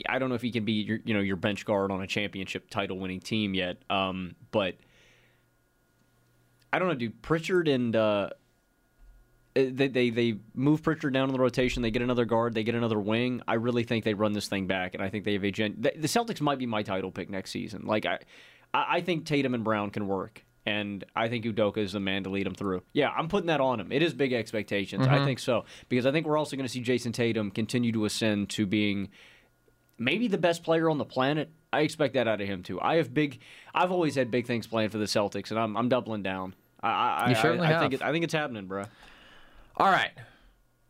Speaker 8: I don't know if he can be your you know your bench guard on a championship title winning team yet, um, but I don't know, dude. Pritchard and uh, eh, they, they they move Pritchard down in the rotation. They get another guard. They get another wing. I really think they run this thing back, and I think they have a gen. The, the Celtics might be my title pick next season. Like I I think Tatum and Brown can work, and I think Udoka is the man to lead them through. Yeah, I'm putting that on him. It is big expectations. I
Speaker 7: Mhm.
Speaker 8: think so because I think we're also going to see Jayson Tatum continue to ascend to being maybe the best player on the planet. I expect that out of him too. I have big. I've always had big things planned for the Celtics, and I'm I'm doubling down. I I,
Speaker 7: You certainly
Speaker 8: I, think
Speaker 7: have.
Speaker 8: it, I think it's happening, bro.
Speaker 7: All right.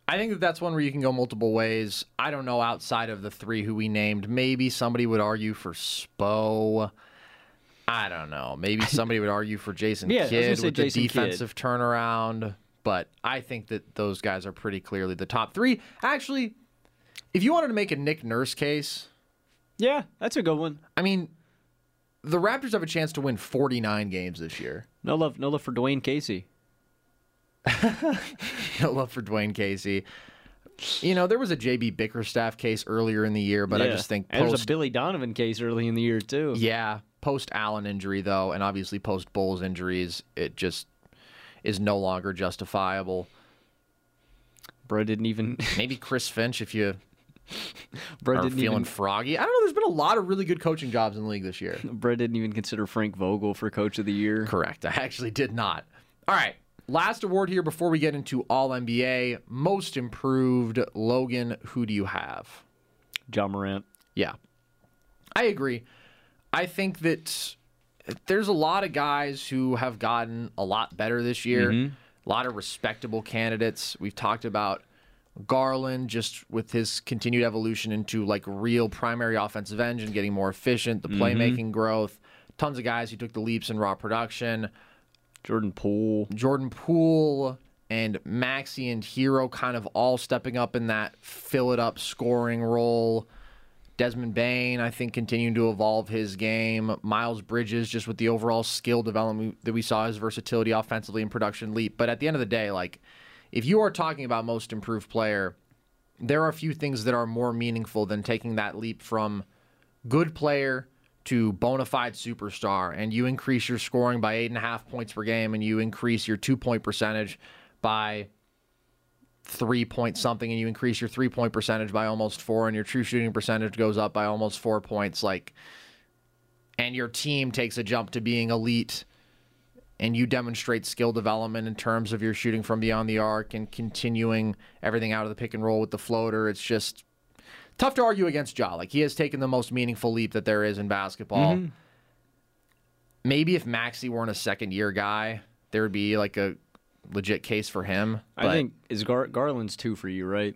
Speaker 7: I think that that's one where you can go multiple ways. I don't know outside of the three who we named. Maybe somebody would argue for Spo. I don't know. Maybe somebody would argue for Jason
Speaker 8: Yeah, I was gonna
Speaker 7: Kidd with
Speaker 8: Jason
Speaker 7: the
Speaker 8: Kidd.
Speaker 7: defensive turnaround. But I think that those guys are pretty clearly the top three. Actually, if you wanted to make a Nick Nurse case,
Speaker 8: Yeah, that's a good one.
Speaker 7: I mean, the Raptors have a chance to win 49 games this year.
Speaker 8: No love, no love for Dwane Casey.
Speaker 7: no love for Dwane Casey. You know, there was a JB Bickerstaff case earlier in the year, but I just think
Speaker 8: and there's a
Speaker 7: post,
Speaker 8: Billy Donovan case early in the year too.
Speaker 7: yeah, post Allen injury though, and obviously post Bulls injuries, it just is no longer justifiable.
Speaker 8: Bro didn't even.
Speaker 7: Maybe Chris Finch, if you
Speaker 8: Bro didn't
Speaker 7: feeling
Speaker 8: even.
Speaker 7: froggy. I don't know. There's been a lot of really good coaching jobs in the league this year.
Speaker 8: Bro didn't even consider Frank Vogel for Coach of the Year.
Speaker 7: Correct. I actually did not. All right. Last award here before we get into All NBA. Most improved. Logan, who do you have?
Speaker 8: Ja Morant.
Speaker 7: Yeah. I agree. I think that there's a lot of guys who have gotten a lot better this year. Mm-hmm. A lot of respectable candidates. We've talked about Garland just with his continued evolution into like real primary offensive engine, getting more efficient, the mm-hmm. playmaking growth. Tons of guys who took the leaps in raw production.
Speaker 8: Jordan Poole.
Speaker 7: Jordan Poole and Maxey and Herro kind of all stepping up in that fill it up scoring role. Desmond Bane, I think, continuing to evolve his game. Miles Bridges, just with the overall skill development that we saw, his versatility offensively and production leap. But at the end of the day, like, if you are talking about most improved player, there are a few things that are more meaningful than taking that leap from good player to bona fide superstar, and you increase your scoring by eight and a half points per game, and you increase your two point percentage by three point something, and you increase your three point percentage by almost four, and your true shooting percentage goes up by almost four points. Like, and your team takes a jump to being elite, and you demonstrate skill development in terms of your shooting from beyond the arc and continuing everything out of the pick and roll with the floater. It's just tough to argue against Ja. Like he has taken the most meaningful leap that there is in basketball. Maybe if Maxey weren't a second year guy, there would be like a legit case for him.
Speaker 8: I think is Gar- Garland's two for you, right?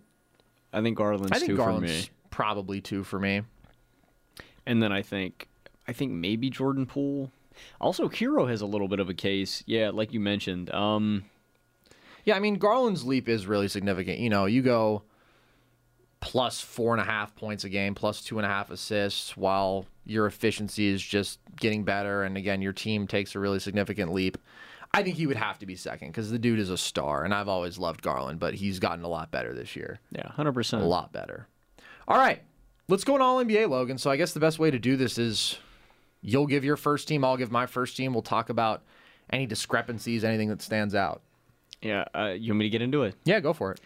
Speaker 8: I think Garland's
Speaker 7: I think
Speaker 8: two
Speaker 7: Garland's
Speaker 8: for me.
Speaker 7: probably two for me.
Speaker 8: And then I think I think maybe Jordan Poole. Also, Herro has a little bit of a case. Yeah, like you mentioned. Um,
Speaker 7: Yeah, I mean Garland's leap is really significant. You know, you go plus four and a half points a game, plus two and a half assists, while your efficiency is just getting better, and again, your team takes a really significant leap. I think he would have to be second because the dude is a star, and I've always loved Garland, but he's gotten a lot better this year.
Speaker 8: yeah, 100%.
Speaker 7: A lot better. All right, let's go on All NBA, Logan. So I guess the best way to do this is you'll give your first team, I'll give my first team. We'll talk about any discrepancies, anything that stands out.
Speaker 8: Yeah, uh, you want me to get into it?
Speaker 7: Yeah, go for it.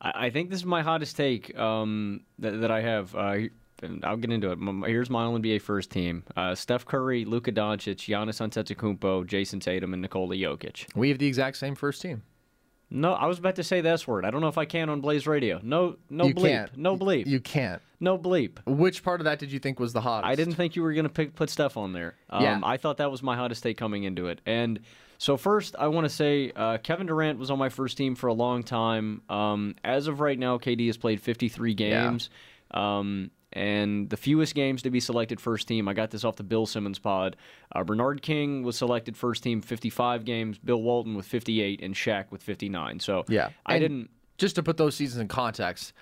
Speaker 8: I, I think this is my hottest take um, that, that I have. Uh, and I'll get into it. Here's my NBA first team: uh, Steph Curry, Luka Doncic, Giannis Antetokounmpo, Jayson Tatum, and Nikola Jokic.
Speaker 7: We have the exact same first team.
Speaker 8: No, I was about to say the S word. I don't know if I can on Blaze Radio. No, no
Speaker 7: you
Speaker 8: bleep.
Speaker 7: can't.
Speaker 8: No bleep.
Speaker 7: You can't.
Speaker 8: no bleep.
Speaker 7: Which part of that did you think was the hottest?
Speaker 8: I didn't think you were going to put Steph on there. Um,
Speaker 7: Yeah.
Speaker 8: I thought that was my hottest take coming into it. And so first, I want to say uh, Kevin Durant was on my first team for a long time. Um, as of right now, KD has played 53 games. Um, and the fewest games to be selected first team. I got this off the Bill Simmons pod. Uh, Bernard King was selected first team 55 games. Bill Walton with 58 and Shaq with 59. So
Speaker 7: Yeah.
Speaker 8: I
Speaker 7: And
Speaker 8: didn't.
Speaker 7: Just to put those seasons in context,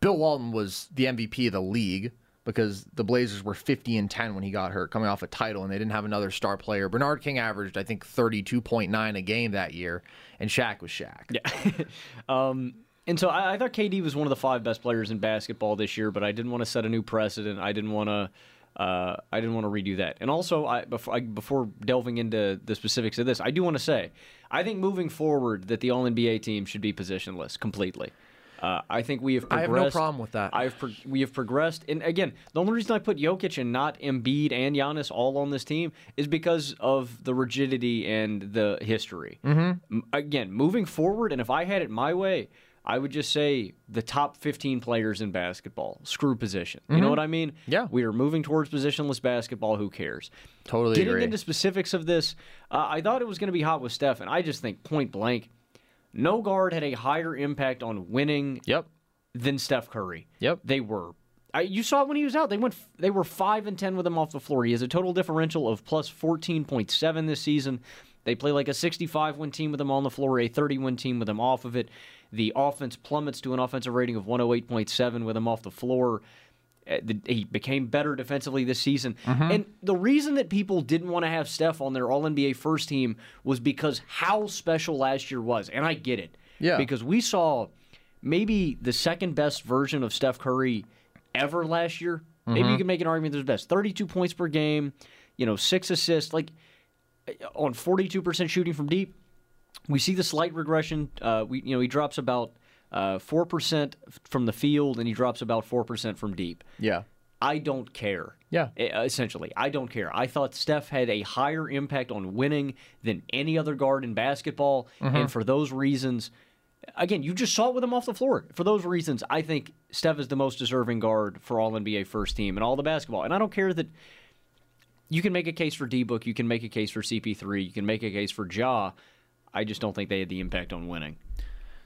Speaker 7: Bill Walton was the MVP of the league because the Blazers were 50 and 10 when he got hurt, coming off a title, and they didn't have another star player. Bernard King averaged, I think, 32.9 a game that year, and Shaq was Shaq.
Speaker 8: Yeah. um, and so I, I thought KD was one of the five best players in basketball this year, but I didn't want to set a new precedent. I didn't want to. Uh, I didn't want to redo that. And also, I, before, I, before delving into the specifics of this, I do want to say, I think moving forward that the All NBA team should be positionless completely. Uh, I think we have
Speaker 7: I have no problem with that.
Speaker 8: I've pro- we have progressed, and again, the only reason I put Jokic and not Embiid and Giannis all on this team is because of the rigidity and the history. Mm-hmm. Again, moving forward, and if I had it my way, I would just say the top 15 players in basketball. Screw position. You know what I mean?
Speaker 7: Mm-hmm. Yeah.
Speaker 8: We are moving towards positionless basketball. Who cares?
Speaker 7: Totally
Speaker 8: Getting
Speaker 7: agree.
Speaker 8: into specifics of this, uh, I thought it was going to be hot with Steph, and I just think point blank, no guard had a higher impact on winning
Speaker 7: Yep.
Speaker 8: than Steph Curry.
Speaker 7: Yep.
Speaker 8: They were. I, you saw it when he was out. They went. They were five and ten with him off the floor. He has a total differential of plus fourteen point seven this season. They play like a sixty-five win team with him on the floor, a thirty win team with him off of it. The offense plummets to an offensive rating of one hundred eight point seven with him off the floor. Eh, the- He became better defensively this season. Mm-hmm. And the reason that people didn't want to have Steph on their All NBA first team was because how special last year was. And I get it.
Speaker 7: Yeah.
Speaker 8: Because we saw maybe the second best version of Steph Curry ever last year. Maybe you mm-hmm. can make an argument there's best. 32 points per game, you know, six assists, like eh, on 42% shooting from deep. We see the slight regression. Uh, we, you know, he drops about uh, 4% from the field and he drops about 4% from deep.
Speaker 7: Yeah.
Speaker 8: I don't care.
Speaker 7: Yeah.
Speaker 8: E- Essentially, I don't care. I thought Steph had a higher impact on winning than any other guard in basketball. And for those reasons, again, you just saw it with him off the floor. For those reasons, I think Steph is the most deserving guard for all NBA first team and all the basketball. And I don't care that you can make a case for D Book, you can make a case for CP3, you can make a case for Ja. I just don't think they had the impact on winning.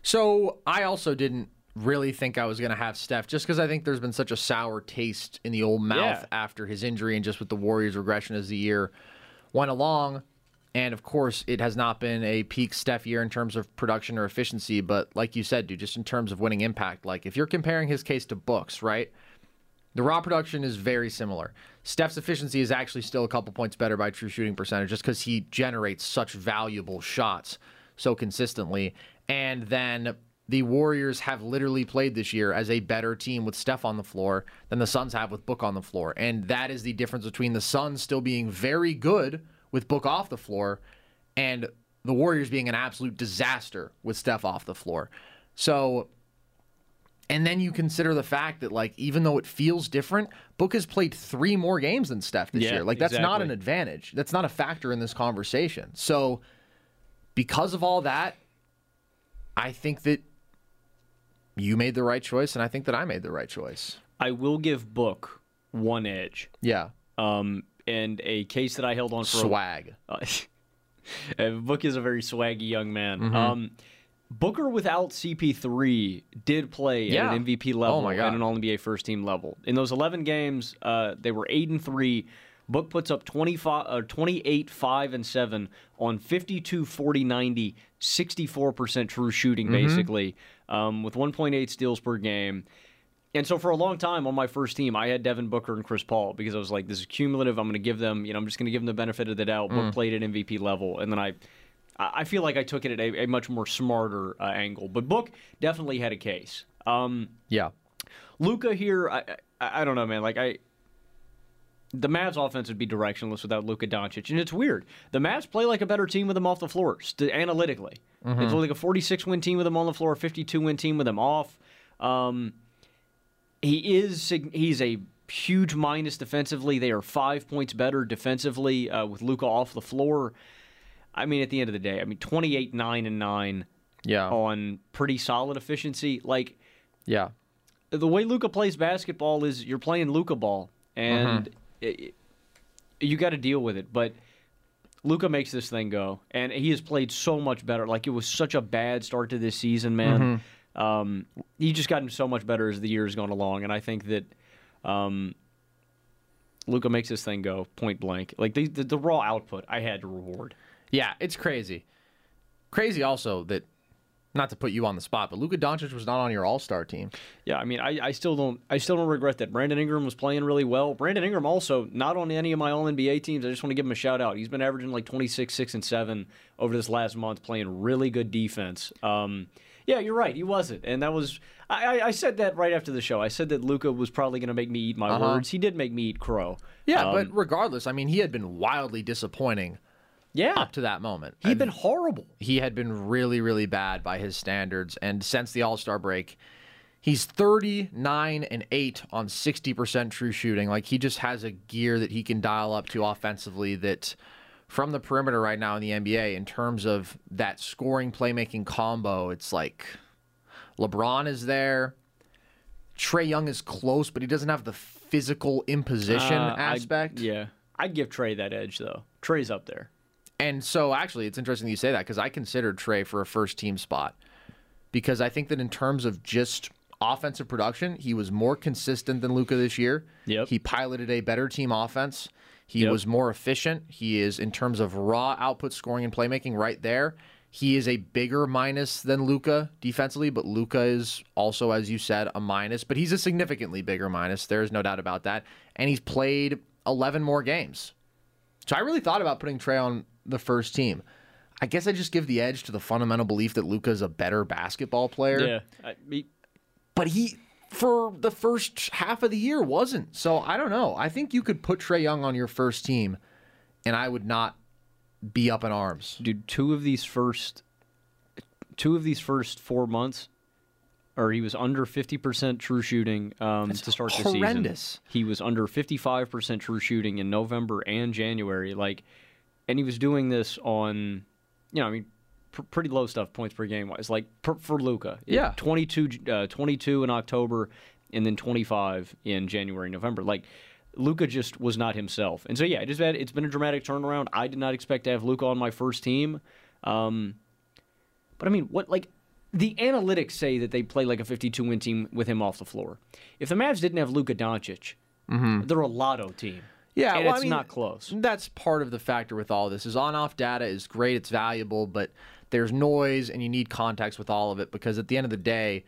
Speaker 7: So I also didn't really think I was going to have Steph just because I think there's been such a sour taste in the old mouth
Speaker 8: Yeah.
Speaker 7: after his injury and just with the Warriors' regression as the year went along. And of course, it has not been a peak Steph year in terms of production or efficiency, but like you said, dude, just in terms of winning impact. Like if you're comparing his case to Books, right? The raw production is very similar. Steph's efficiency is actually still a couple points better by true shooting percentage just because he generates such valuable shots so consistently. And then the Warriors have literally played this year as a better team with Steph on the floor than the Suns have with Book on the floor. And that is the difference between the Suns still being very good with Book off the floor and the Warriors being an absolute disaster with Steph off the floor. So and then you consider the fact that, like, even though it feels different, Book has played three more games than Steph this
Speaker 8: Yeah,
Speaker 7: year. Like, that's not an advantage. That's not a factor in this conversation. So, because of all that, I think that you made the right choice, and I think that I made the right choice.
Speaker 8: I will give Book one edge.
Speaker 7: Yeah.
Speaker 8: Um, and a case that I held on for a-
Speaker 7: Swag.
Speaker 8: Uh, uh, Book is a very swaggy young man.
Speaker 7: Mm-hmm.
Speaker 8: Um, Booker without CP3 did play
Speaker 7: Yeah.
Speaker 8: at an MVP level
Speaker 7: Oh
Speaker 8: and an All NBA first team level. In those 11 games, uh, they were 8 and 3. Book puts up 25, uh, 28, 5, and 7 on 52, 40, 90, 64% true shooting,
Speaker 7: Mm-hmm.
Speaker 8: basically, um, with 1.8 steals per game. And so for a long time on my first team, I had Devin Booker and Chris Paul because I was like, this is cumulative. I'm going to give them, you know, I'm just going to give them the benefit of the doubt.
Speaker 7: Mm.
Speaker 8: Book played at MVP level, and then I, I I feel like I took it at a, a much more smarter uh, angle. But Book definitely had a case. Um,
Speaker 7: Yeah.
Speaker 8: Luka here, I, I I don't know, man. Like I, the Mavs offense would be directionless without Luka Doncic, and it's weird. The Mavs play like a better team with him off the floor, st- analytically.
Speaker 7: Mm-hmm.
Speaker 8: It's like a 46 win team with him on the floor, 52 win team with him off. Um, he is he's a huge minus defensively. They are five points better defensively uh, with Luka off the floor. I mean, at the end of the day, I mean, 28, nine and nine
Speaker 7: Yeah.
Speaker 8: on pretty solid efficiency. Like
Speaker 7: Yeah.
Speaker 8: the way Luka plays basketball is you're playing Luka ball, and it, you got to deal with it. But Luka makes this thing go, and he has played so much better. Like it was such a bad start to this season, man. Um, he just gotten so much better as the years gone along, and I think that um, Luka makes this thing go point blank. Like the, the the raw output, I had to reward.
Speaker 7: Yeah, it's crazy. Crazy also that, not to put you on the spot, but Luka Doncic was not on your All Star team.
Speaker 8: Yeah, I mean, I, I still don't I still don't regret that. Brandon Ingram was playing really well. Brandon Ingram also not on any of my All NBA teams. I just want to give him a shout out. He's been averaging like 26, six and seven over this last month, playing really good defense. Um, yeah, you're right. He wasn't, and that was I, I, I said that right after the show. I said that Luka was probably going to make me eat my words. He did make me eat crow.
Speaker 7: Yeah,
Speaker 8: Um,
Speaker 7: but regardless, I mean, he had been wildly disappointing
Speaker 8: yeah,
Speaker 7: up to that moment.
Speaker 8: he'd
Speaker 7: And
Speaker 8: been horrible.
Speaker 7: he had been really, really bad by his standards, and since the All Star break, he's 39 and 8 on 60% true shooting. Like he just has a gear that he can dial up to offensively that from the perimeter right now in the NBA in terms of that scoring playmaking combo, it's like LeBron is there. Trae Young is close, but he doesn't have the physical imposition
Speaker 8: Uh, I-
Speaker 7: aspect.
Speaker 8: yeah, I'd give Trae that edge though. Trae's up there.
Speaker 7: And so, actually, it's interesting that you say that because I considered Trae for a first team spot because I think that in terms of just offensive production, he was more consistent than Luka this year.
Speaker 8: Yep.
Speaker 7: He piloted a better team offense. He
Speaker 8: Yep.
Speaker 7: was more efficient. He is, in terms of raw output scoring and playmaking, right there. He is a bigger minus than Luka defensively, but Luka is also, as you said, a minus. But he's a significantly bigger minus. There is no doubt about that. And he's played 11 more games. So I really thought about putting Trae on the first team. I guess I just give the edge to the fundamental belief that Luka is a better basketball player.
Speaker 8: Yeah, I, he,
Speaker 7: But he, for the first half of the year, wasn't. So I don't know. I think you could put Trae Young on your first team, and I would not be up in arms.
Speaker 8: dude, two of these first, two of these first four months, or he was under fifty percent true shooting um, to start the season. He was under fifty-five percent true shooting in November and January. Like, and he was doing this on, you know, I mean, pr- pretty low stuff points per game wise. Like per, for Luka,
Speaker 7: Yeah.
Speaker 8: 22, uh, 22 in October, and then twenty-five in January, November. Like. Luka just was not himself, and so yeah, it just had, it's been a dramatic turnaround. I did not expect to have Luka on my first team, um, but I mean, what like the analytics say that they play like a 52 win team with him off the floor. If the Mavs didn't have Luka Doncic, they're a lotto team.
Speaker 7: Yeah,
Speaker 8: and
Speaker 7: well,
Speaker 8: it's
Speaker 7: I mean,
Speaker 8: not close.
Speaker 7: That's part of the factor with all this. Is on-off data is great, it's valuable, but there's noise and you need context with all of it because at the end of the day,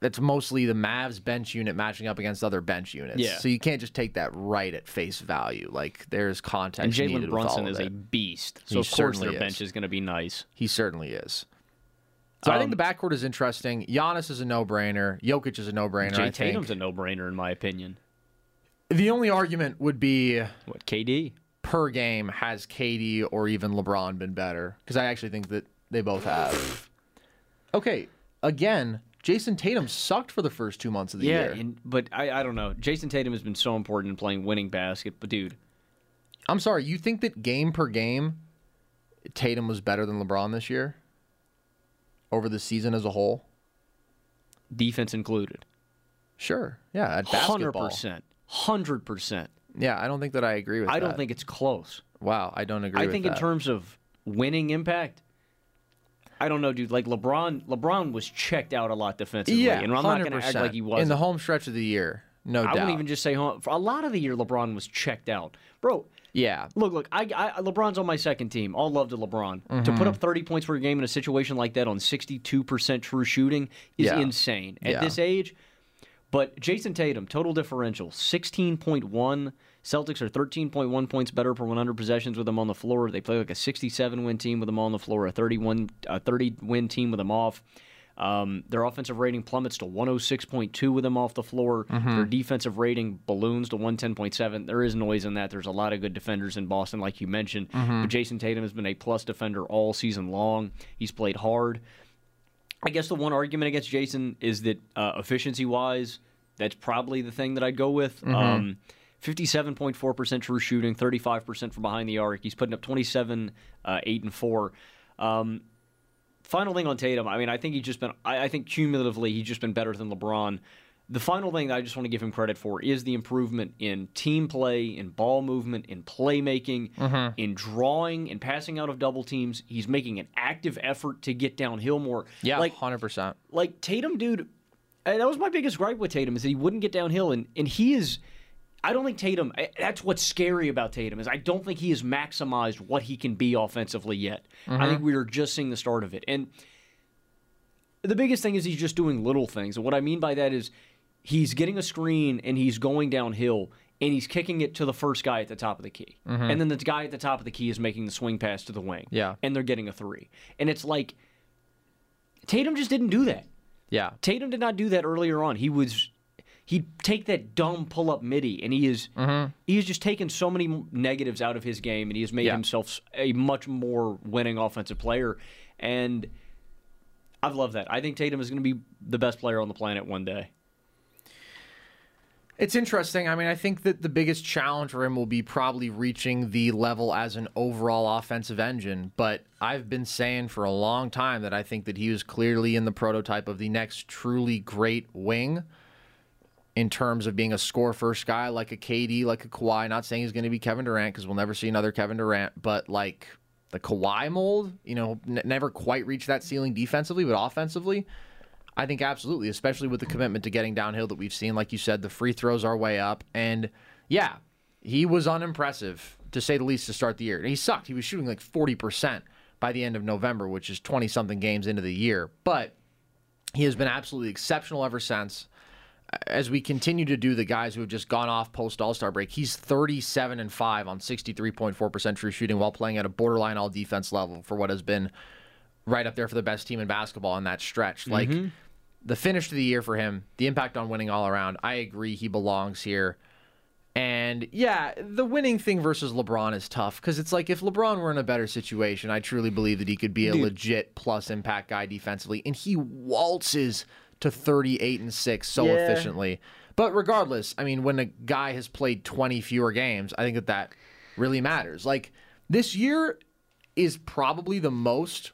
Speaker 7: that's mostly the Mavs bench unit matching up against other bench units.
Speaker 8: Yeah.
Speaker 7: So you can't just take that right at face value. Like there's
Speaker 8: And
Speaker 7: context. needed
Speaker 8: Jalen Brunson is a
Speaker 7: it.
Speaker 8: beast, so
Speaker 7: He
Speaker 8: of course their
Speaker 7: is.
Speaker 8: bench is going to be nice.
Speaker 7: He certainly is. So I think
Speaker 8: Um,
Speaker 7: the backcourt is interesting. Giannis is a no-brainer. Jokic is a no-brainer.
Speaker 8: Jay. Tatum's a no-brainer in my opinion.
Speaker 7: The only argument would be
Speaker 8: What KD?
Speaker 7: per game has KD or even LeBron been better? Because I actually think that they both have. Okay, again, Jayson Tatum sucked for the first two months of the
Speaker 8: Yeah,
Speaker 7: year.
Speaker 8: and, but I, I don't know. Jayson Tatum has been so important in playing winning basket, but dude,
Speaker 7: I'm sorry, you think that game per game, Tatum was better than LeBron this year? Over the season as a whole?
Speaker 8: defense included,
Speaker 7: Sure. Yeah, at basketball.
Speaker 8: hundred
Speaker 7: basketball.
Speaker 8: percent, hundred percent.
Speaker 7: Yeah, I don't think that I agree with
Speaker 8: I
Speaker 7: that.
Speaker 8: don't think it's close.
Speaker 7: Wow, I don't agree
Speaker 8: I
Speaker 7: with
Speaker 8: think in
Speaker 7: that.
Speaker 8: terms of winning impact, I don't know, dude. Like LeBron, LeBron was checked out a lot defensively,
Speaker 7: yeah,
Speaker 8: and I'm not going to act
Speaker 7: 100%.
Speaker 8: like he was.
Speaker 7: In the home stretch of the year, no doubt.
Speaker 8: I
Speaker 7: doubt.
Speaker 8: wouldn't even just say home. For a lot of the year, LeBron was checked out, bro.
Speaker 7: yeah,
Speaker 8: Look, look. I, I LeBron's on my second team. All love to LeBron. To
Speaker 7: Mm-hmm.
Speaker 8: put up 30 points per game in a situation like that on 62% true shooting is
Speaker 7: Yeah.
Speaker 8: insane at
Speaker 7: Yeah.
Speaker 8: this age. But Jayson Tatum, total differential 16.1. Celtics are 13.1 points better per 100 possessions with him on the floor. They play like a 67 win team with him on the floor, a 31 a 30 win team with him off. Um, their offensive rating plummets to 106.2 with him off the floor. Their defensive rating balloons to 110.7. There is noise in that. There's a lot of good defenders in Boston, like you mentioned. But Jayson Tatum has been a plus defender all season long. He's played hard. I guess the one argument against Jayson is that uh, efficiency wise, that's probably the thing that I'd go with. Um, 57.4% true shooting, 35% from behind the arc. He's putting up 27, uh, 8, and 4. Um, final thing on Tatum, I mean, I think he's just been, I, I think cumulatively, he's just been better than LeBron. The final thing that I just want to give him credit for is the improvement in team play, in ball movement, in playmaking, mm-hmm. in drawing, and passing out of double teams. He's making an active effort to get downhill more.
Speaker 7: yeah,
Speaker 8: like
Speaker 7: hundred percent.
Speaker 8: like Tatum, dude. That was my biggest gripe with Tatum is that he wouldn't get downhill, and and he is. I don't think Tatum. That's what's scary about Tatum is I don't think he has maximized what he can be offensively yet. I think mm-hmm. we are just seeing the start of it, and the biggest thing is he's just doing little things. And what I mean by that is he's getting a screen and he's going downhill and he's kicking it to the first guy at the top of the key. Mm-hmm. And then the guy at the top of the key is making the swing pass to the wing.
Speaker 7: Yeah.
Speaker 8: And they're getting a three. And it's like Tatum just didn't do that.
Speaker 7: Yeah,
Speaker 8: Tatum did not do that earlier on. He was he'd take that dumb pull up midi, and he is mm-hmm. he has just taken so many negatives out of his game, and he has made
Speaker 7: Yeah.
Speaker 8: himself a much more winning offensive player. And I've loved that. I think Tatum is going to be the best player on the planet one day.
Speaker 7: It's interesting. I mean, I think that the biggest challenge for him will be probably reaching the level as an overall offensive engine. But I've been saying for a long time that I think that he was clearly in the prototype of the next truly great wing in terms of being a score first guy like a KD, like a Kawhi. Not saying he's going to be Kevin Durant because we'll never see another Kevin Durant, but like the Kawhi mold, you know, n- never quite reached that ceiling defensively, but offensively. I think absolutely, especially with the commitment to getting downhill that we've seen. Like you said, the free throws are way up. And yeah, he was unimpressive, to say the least, to start the year. He sucked. He was shooting like 40%. By the end of November, which is 20 something games into the year. But he has been absolutely exceptional ever since. As we continue to do the guys who have just gone off post All Star break, he's 37 and 5 on 63.4% true shooting while playing at a borderline all defense level for what has been right up there for the best team in basketball in that stretch. Like mm-hmm. The finish to the year for him, the impact on winning all around, I agree he belongs here. And yeah, the winning thing versus LeBron is tough because it's like if LeBron were in a better situation, I truly believe that he could be a legit plus impact guy defensively, and he waltzes to 38 and 6 so
Speaker 8: Yeah.
Speaker 7: efficiently. But regardless, I mean, when a guy has played 20 fewer games, I think that that really matters. Like this year is probably the most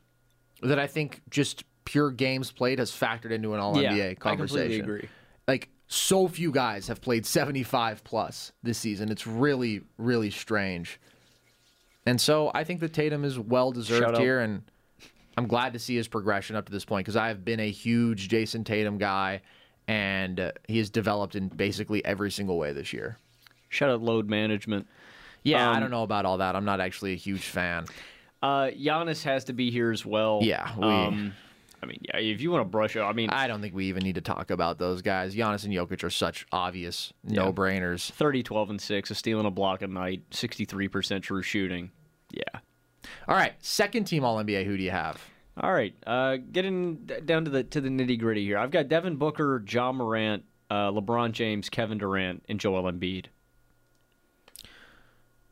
Speaker 7: that I think just pure games played has factored into an All NBA
Speaker 8: Yeah, I
Speaker 7: conversation.
Speaker 8: completely agree.
Speaker 7: Like so few guys have played 75 plus this season. It's really, really strange. And so I think that Tatum is well deserved here, and I'm glad to see his progression up to this point because I have been a huge Jayson Tatum guy, and uh, he has developed in basically every single way this year.
Speaker 8: Shout out load management.
Speaker 7: Yeah, I
Speaker 8: Um,
Speaker 7: don't know about all that. I'm not actually a huge fan.
Speaker 8: Uh, Giannis has to be here as well.
Speaker 7: Yeah, we-
Speaker 8: um, I mean, yeah, if you want to brush up, I mean,
Speaker 7: I don't think we even need to talk about those guys. Giannis and Jokic are such obvious no brainers.
Speaker 8: 30, 12, and 6, a steal and a block a night, 63% true shooting. Yeah.
Speaker 7: All right, second team All NBA. Who do you have?
Speaker 8: All right, uh, getting down to the to the nitty gritty here. I've got Devin Booker, Ja Morant, uh, LeBron James, Kevin Durant, and Joel Embiid.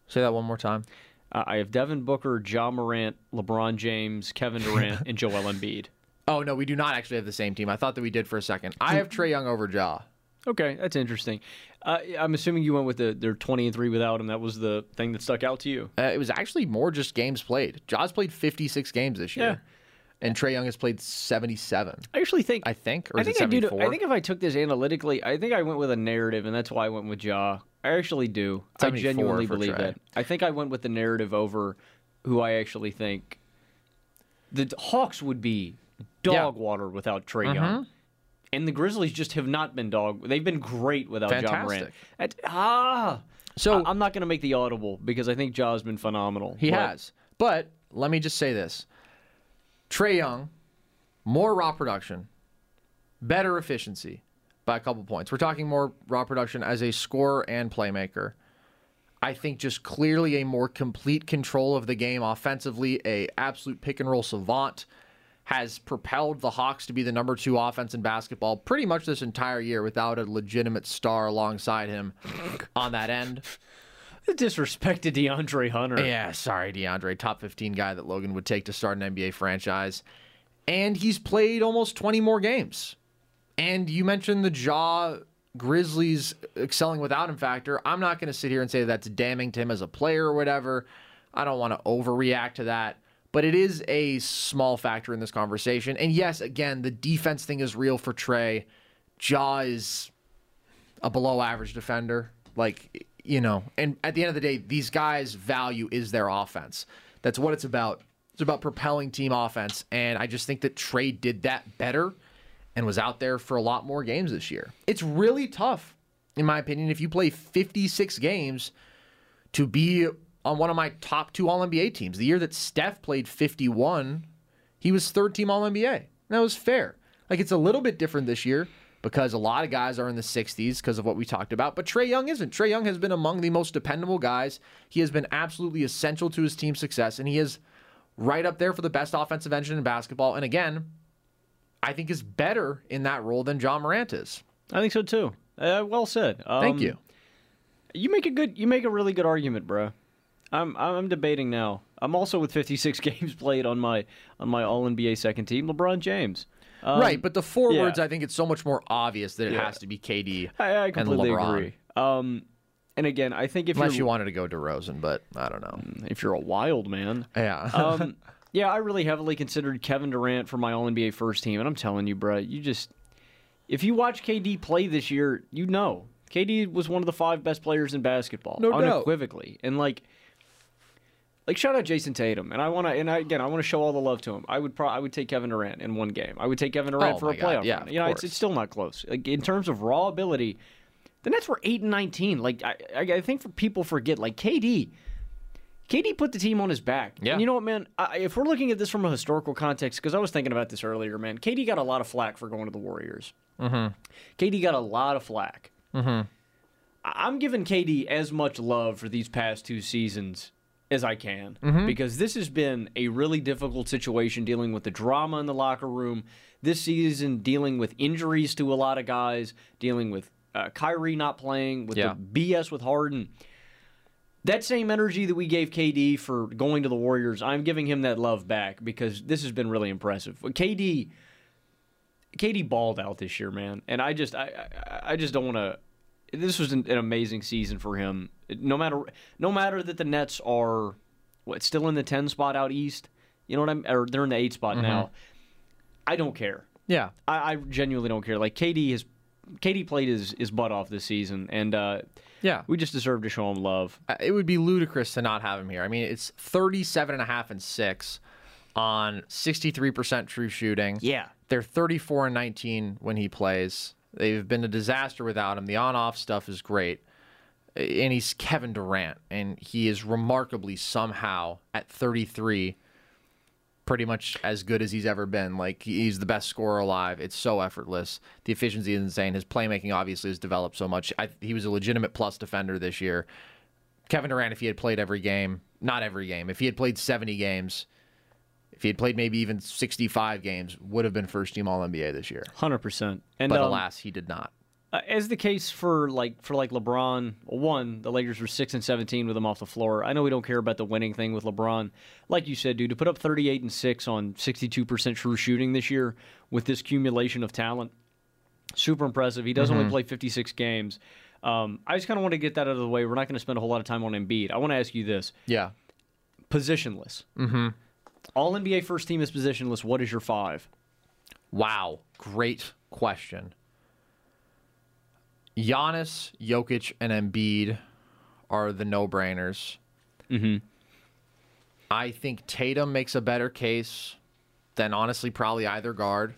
Speaker 7: Say that one more time.
Speaker 8: Uh, I have Devin Booker, Ja Morant, LeBron James, Kevin Durant, and Joel Embiid.
Speaker 7: Oh no, we do not actually have the same team. I thought that we did for a second. I have Trae Young over Ja.
Speaker 8: Okay, that's interesting. Uh, I'm assuming you went with the they're 20 and three without him. That was the thing that stuck out to you.
Speaker 7: Uh, it was actually more just games played. Ja's played 56 games this year,
Speaker 8: Yeah.
Speaker 7: and Trae Young has played 77.
Speaker 8: I actually think
Speaker 7: I think, or
Speaker 8: I think I do.
Speaker 7: 74?
Speaker 8: I think if I took this analytically, I think I went with a narrative, and that's why I went with Ja. I actually do. I genuinely believe
Speaker 7: Trae.
Speaker 8: that. I think I went with the narrative over who I actually think the Hawks would be dog
Speaker 7: Yeah. Mm-hmm.
Speaker 8: water without Trae Young. And the Grizzlies just have not been dog. They've been great without Ja Morant. At- ah,
Speaker 7: So-
Speaker 8: I- I'm not going to make the audible because I think Ja's been phenomenal.
Speaker 7: He
Speaker 8: but-
Speaker 7: has. But let me just say this Trae Young, more raw production, better efficiency by a couple points. We're talking more raw production as a scorer and playmaker. I think just clearly a more complete control of the game offensively, a absolute pick and roll savant has propelled the Hawks to be the number 2 offense in basketball pretty much this entire year without a legitimate star alongside him on that end.
Speaker 8: The disrespect to DeAndre Hunter.
Speaker 7: Yeah, sorry, DeAndre, top 15 guy that Logan would take to start an NBA franchise. And he's played almost 20 more games. And you mentioned the Ja Grizzlies excelling without him factor. I'm not going to sit here and say that's damning to him as a player or whatever. I don't want to overreact to that. But it is a small factor in this conversation. And yes, again, the defense thing is real for Trae. Ja is a below average defender. Like, you know, and at the end of the day, these guys' value is their offense. That's what it's about. It's about propelling team offense. And I just think that Trae did that better and was out there for a lot more games this year. It's really tough, in my opinion, if you play 56 games to be on one of my top two All NBA teams. The year that Steph played 51, he was third team All NBA. That was fair. Like it's a little bit different this year because a lot of guys are in the 60s because of what we talked about, but Trae Young isn't. Trae Young has been among the most dependable guys. He has been absolutely essential to his team's success, and he is right up there for the best offensive engine in basketball. And again, I think is better in that role than Ja Morant is.
Speaker 8: I think so too. Uh, well said. Um,
Speaker 7: Thank you.
Speaker 8: You make a good. You make a really good argument, bro. I'm I'm debating now. I'm also with 56 games played on my on my All NBA second team, LeBron James. Um,
Speaker 7: right, but the forwards,
Speaker 8: yeah.
Speaker 7: I think it's so much more obvious that it
Speaker 8: Yeah.
Speaker 7: has to be KD
Speaker 8: I, I
Speaker 7: and LeBron.
Speaker 8: agree. Um, and again, I think if
Speaker 7: Unless you wanted to go DeRozan, but I don't know.
Speaker 8: if you're a wild man,
Speaker 7: Yeah.
Speaker 8: um, yeah, I really heavily considered Kevin Durant for my All NBA first team, and I'm telling you, bro, you just if you watch KD play this year, you know KD was one of the five best players in basketball,
Speaker 7: No doubt.
Speaker 8: unequivocally, and like. Like shout out Jayson Tatum, and I want to, and I, again, I want to show all the love to him. I would, pro- I would take Kevin Durant in one game. I would take Kevin Durant
Speaker 7: Oh
Speaker 8: for a
Speaker 7: God,
Speaker 8: playoff
Speaker 7: yeah,
Speaker 8: run. You know, it's,
Speaker 7: course.
Speaker 8: it's still not close. Like in terms of raw ability, the Nets were eight and nineteen. Like I, I, I think for people forget, like KD, KD put the team on his back.
Speaker 7: Yeah.
Speaker 8: And you know what, man? I, if we're looking at this from a historical context, because I was thinking about this earlier, man, KD got a lot of flack for going to the Warriors. Mm-hmm. KD got a lot of flack. Mm-hmm. I'm giving KD as much love for these past two seasons as I can because this has been a really difficult situation dealing with the drama in the locker room. This season, dealing with injuries to a lot of guys, dealing with uh, Kyrie not playing, with
Speaker 7: Yeah.
Speaker 8: the BS with Harden. That same energy that we gave KD for going to the Warriors, I'm giving him that love back because this has been really impressive. KD, KD balled out this year, man, and I just, I, I, I just don't want to. This was an, an amazing season for him. No matter, no matter that the Nets are, what, still in the ten spot out east. You know what I'm? Or they're in the eight spot now. I don't care.
Speaker 7: Yeah.
Speaker 8: I, I genuinely don't care. Like KD has, KD played his, his butt off this season, and uh,
Speaker 7: Yeah.
Speaker 8: we just deserve to show him love.
Speaker 7: Uh, it would be ludicrous to not have him here. I mean, it's 37 and a half and 6 on 63% true shooting.
Speaker 8: Yeah.
Speaker 7: They're 34 and 19 when he plays. They've been a disaster without him. The on-off stuff is great. And he's Kevin Durant and he is remarkably somehow at 33 pretty much as good as he's ever been. Like he's the best scorer alive. It's so effortless. The efficiency is insane. His playmaking obviously has developed so much. I, he was a legitimate plus defender this year. Kevin Durant, if he had played every game, not every game, if he had played 70 games, if he had played maybe even 65 games, would have been first team All NBA this year.
Speaker 8: Hundred percent. And
Speaker 7: But
Speaker 8: um,
Speaker 7: alas, he did not.
Speaker 8: uh, as the case for like for like LeBron, one the Lakers were six and seventeen with him off the floor. I know we don't care about the winning thing with LeBron. Like you said, dude, to put up thirty eight and six on sixty two percent true shooting this year with this accumulation of talent, super impressive. He does only play fifty six games. Um, I just kind of want to get that out of the way. We're not going to spend a whole lot of time on Embiid. I want to ask you this:
Speaker 7: Yeah.
Speaker 8: positionless. Mm-hmm. All NBA first team is positionless. What is your five?
Speaker 7: Wow. Great question. Giannis, Jokic, and Embiid are the no brainers.
Speaker 8: Mm-hmm.
Speaker 7: I think Tatum makes a better case than honestly probably either guard.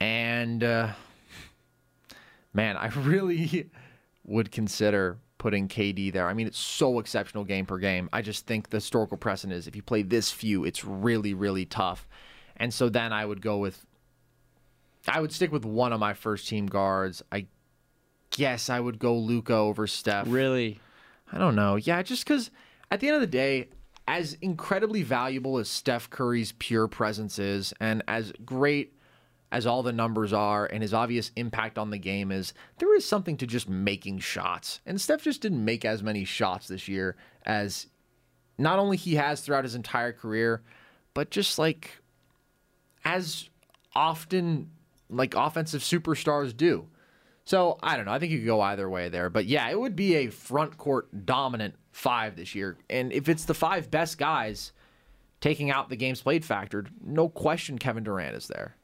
Speaker 7: And uh, man, I really would consider putting KD there. I mean, it's so exceptional game per game. I just think the historical precedent is if you play this few, it's really, really tough. And so then I would go with, I would stick with one of my first team guards. I guess I would go Luka over Steph.
Speaker 8: Really?
Speaker 7: I don't know. Yeah, just because at the end of the day, as incredibly valuable as Steph Curry's pure presence is, and as great as all the numbers are, and his obvious impact on the game is, there is something to just making shots. And Steph just didn't make as many shots this year as not only he has throughout his entire career, but just like as often like offensive superstars do. So I don't know. I think you could go either way there. But yeah, it would be a front court dominant five this year. And if it's the five best guys taking out the games played factored, no question Kevin Durant is there.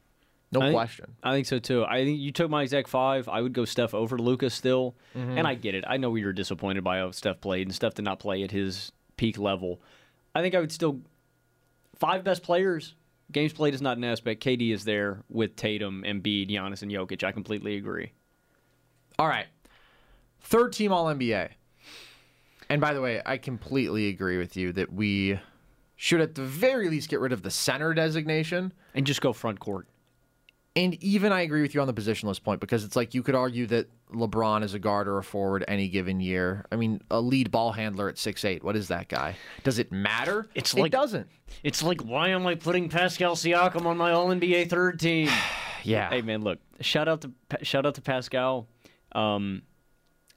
Speaker 7: No
Speaker 8: I think-
Speaker 7: question.
Speaker 8: I think so too. I think you took my exact five. I would go Steph over Lucas still, mm-hmm. and I get it. I know we were disappointed by how Steph played, and Steph did not play at his peak level. I think I would still five best players. Games played is not an aspect. KD is there with Tatum, Embiid, Giannis, and Jokic. I completely agree.
Speaker 7: All right. Third team All NBA. And by the way, I completely agree with you that we should at the very least get rid of the center designation.
Speaker 8: And just go front court.
Speaker 7: And even I agree with you on the positionless point because it's like you could argue that LeBron is a guard or a forward any given year. I mean, a lead ball handler at six eight. What is that guy? Does it matter?
Speaker 8: It's like, it
Speaker 7: doesn't.
Speaker 8: It's like, why am I putting Pascal Siakam on my All NBA third team?
Speaker 7: Yeah.
Speaker 8: Hey man, look, shout out to shout out to Pascal. Um,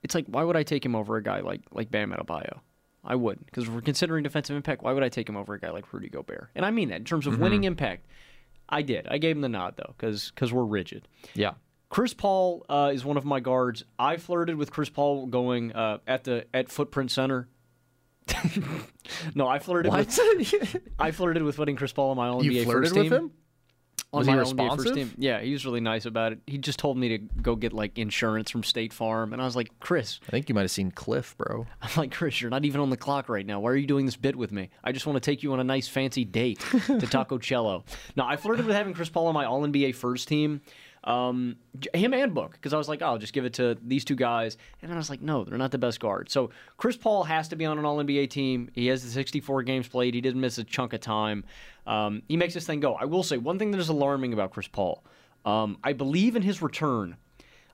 Speaker 8: it's like, why would I take him over a guy like like Bam Adebayo? I wouldn't, because if we're considering defensive impact. Why would I take him over a guy like Rudy Gobert? And I mean that in terms of winning impact. I did. I gave him the nod though, because because we're rigid.
Speaker 7: Yeah.
Speaker 8: Chris Paul uh, is one of my guards. I flirted with Chris Paul going uh, at the at Footprint Center. no, I flirted
Speaker 7: What?
Speaker 8: with I flirted with putting Chris Paul on my All
Speaker 7: you
Speaker 8: NBA
Speaker 7: flirted
Speaker 8: first
Speaker 7: with
Speaker 8: team.
Speaker 7: him?
Speaker 8: On
Speaker 7: Was
Speaker 8: my
Speaker 7: he
Speaker 8: All NBA first team. Yeah, he was really nice about it. He just told me to go get like insurance from State Farm, and I was like, Chris,
Speaker 7: I think you might have seen Cliff, bro.
Speaker 8: I'm like, Chris, you're not even on the clock right now. Why are you doing this bit with me? I just want to take you on a nice fancy date to Taco Cello. Now, I flirted with having Chris Paul on my All NBA first team. Um, him and Book, because I was like, oh, I'll just give it to these two guys. And then I was like, no, they're not the best guard. So Chris Paul has to be on an All NBA team. He has the 64 games played. He didn't miss a chunk of time. Um, he makes this thing go. I will say one thing that is alarming about Chris Paul. Um, I believe in his return.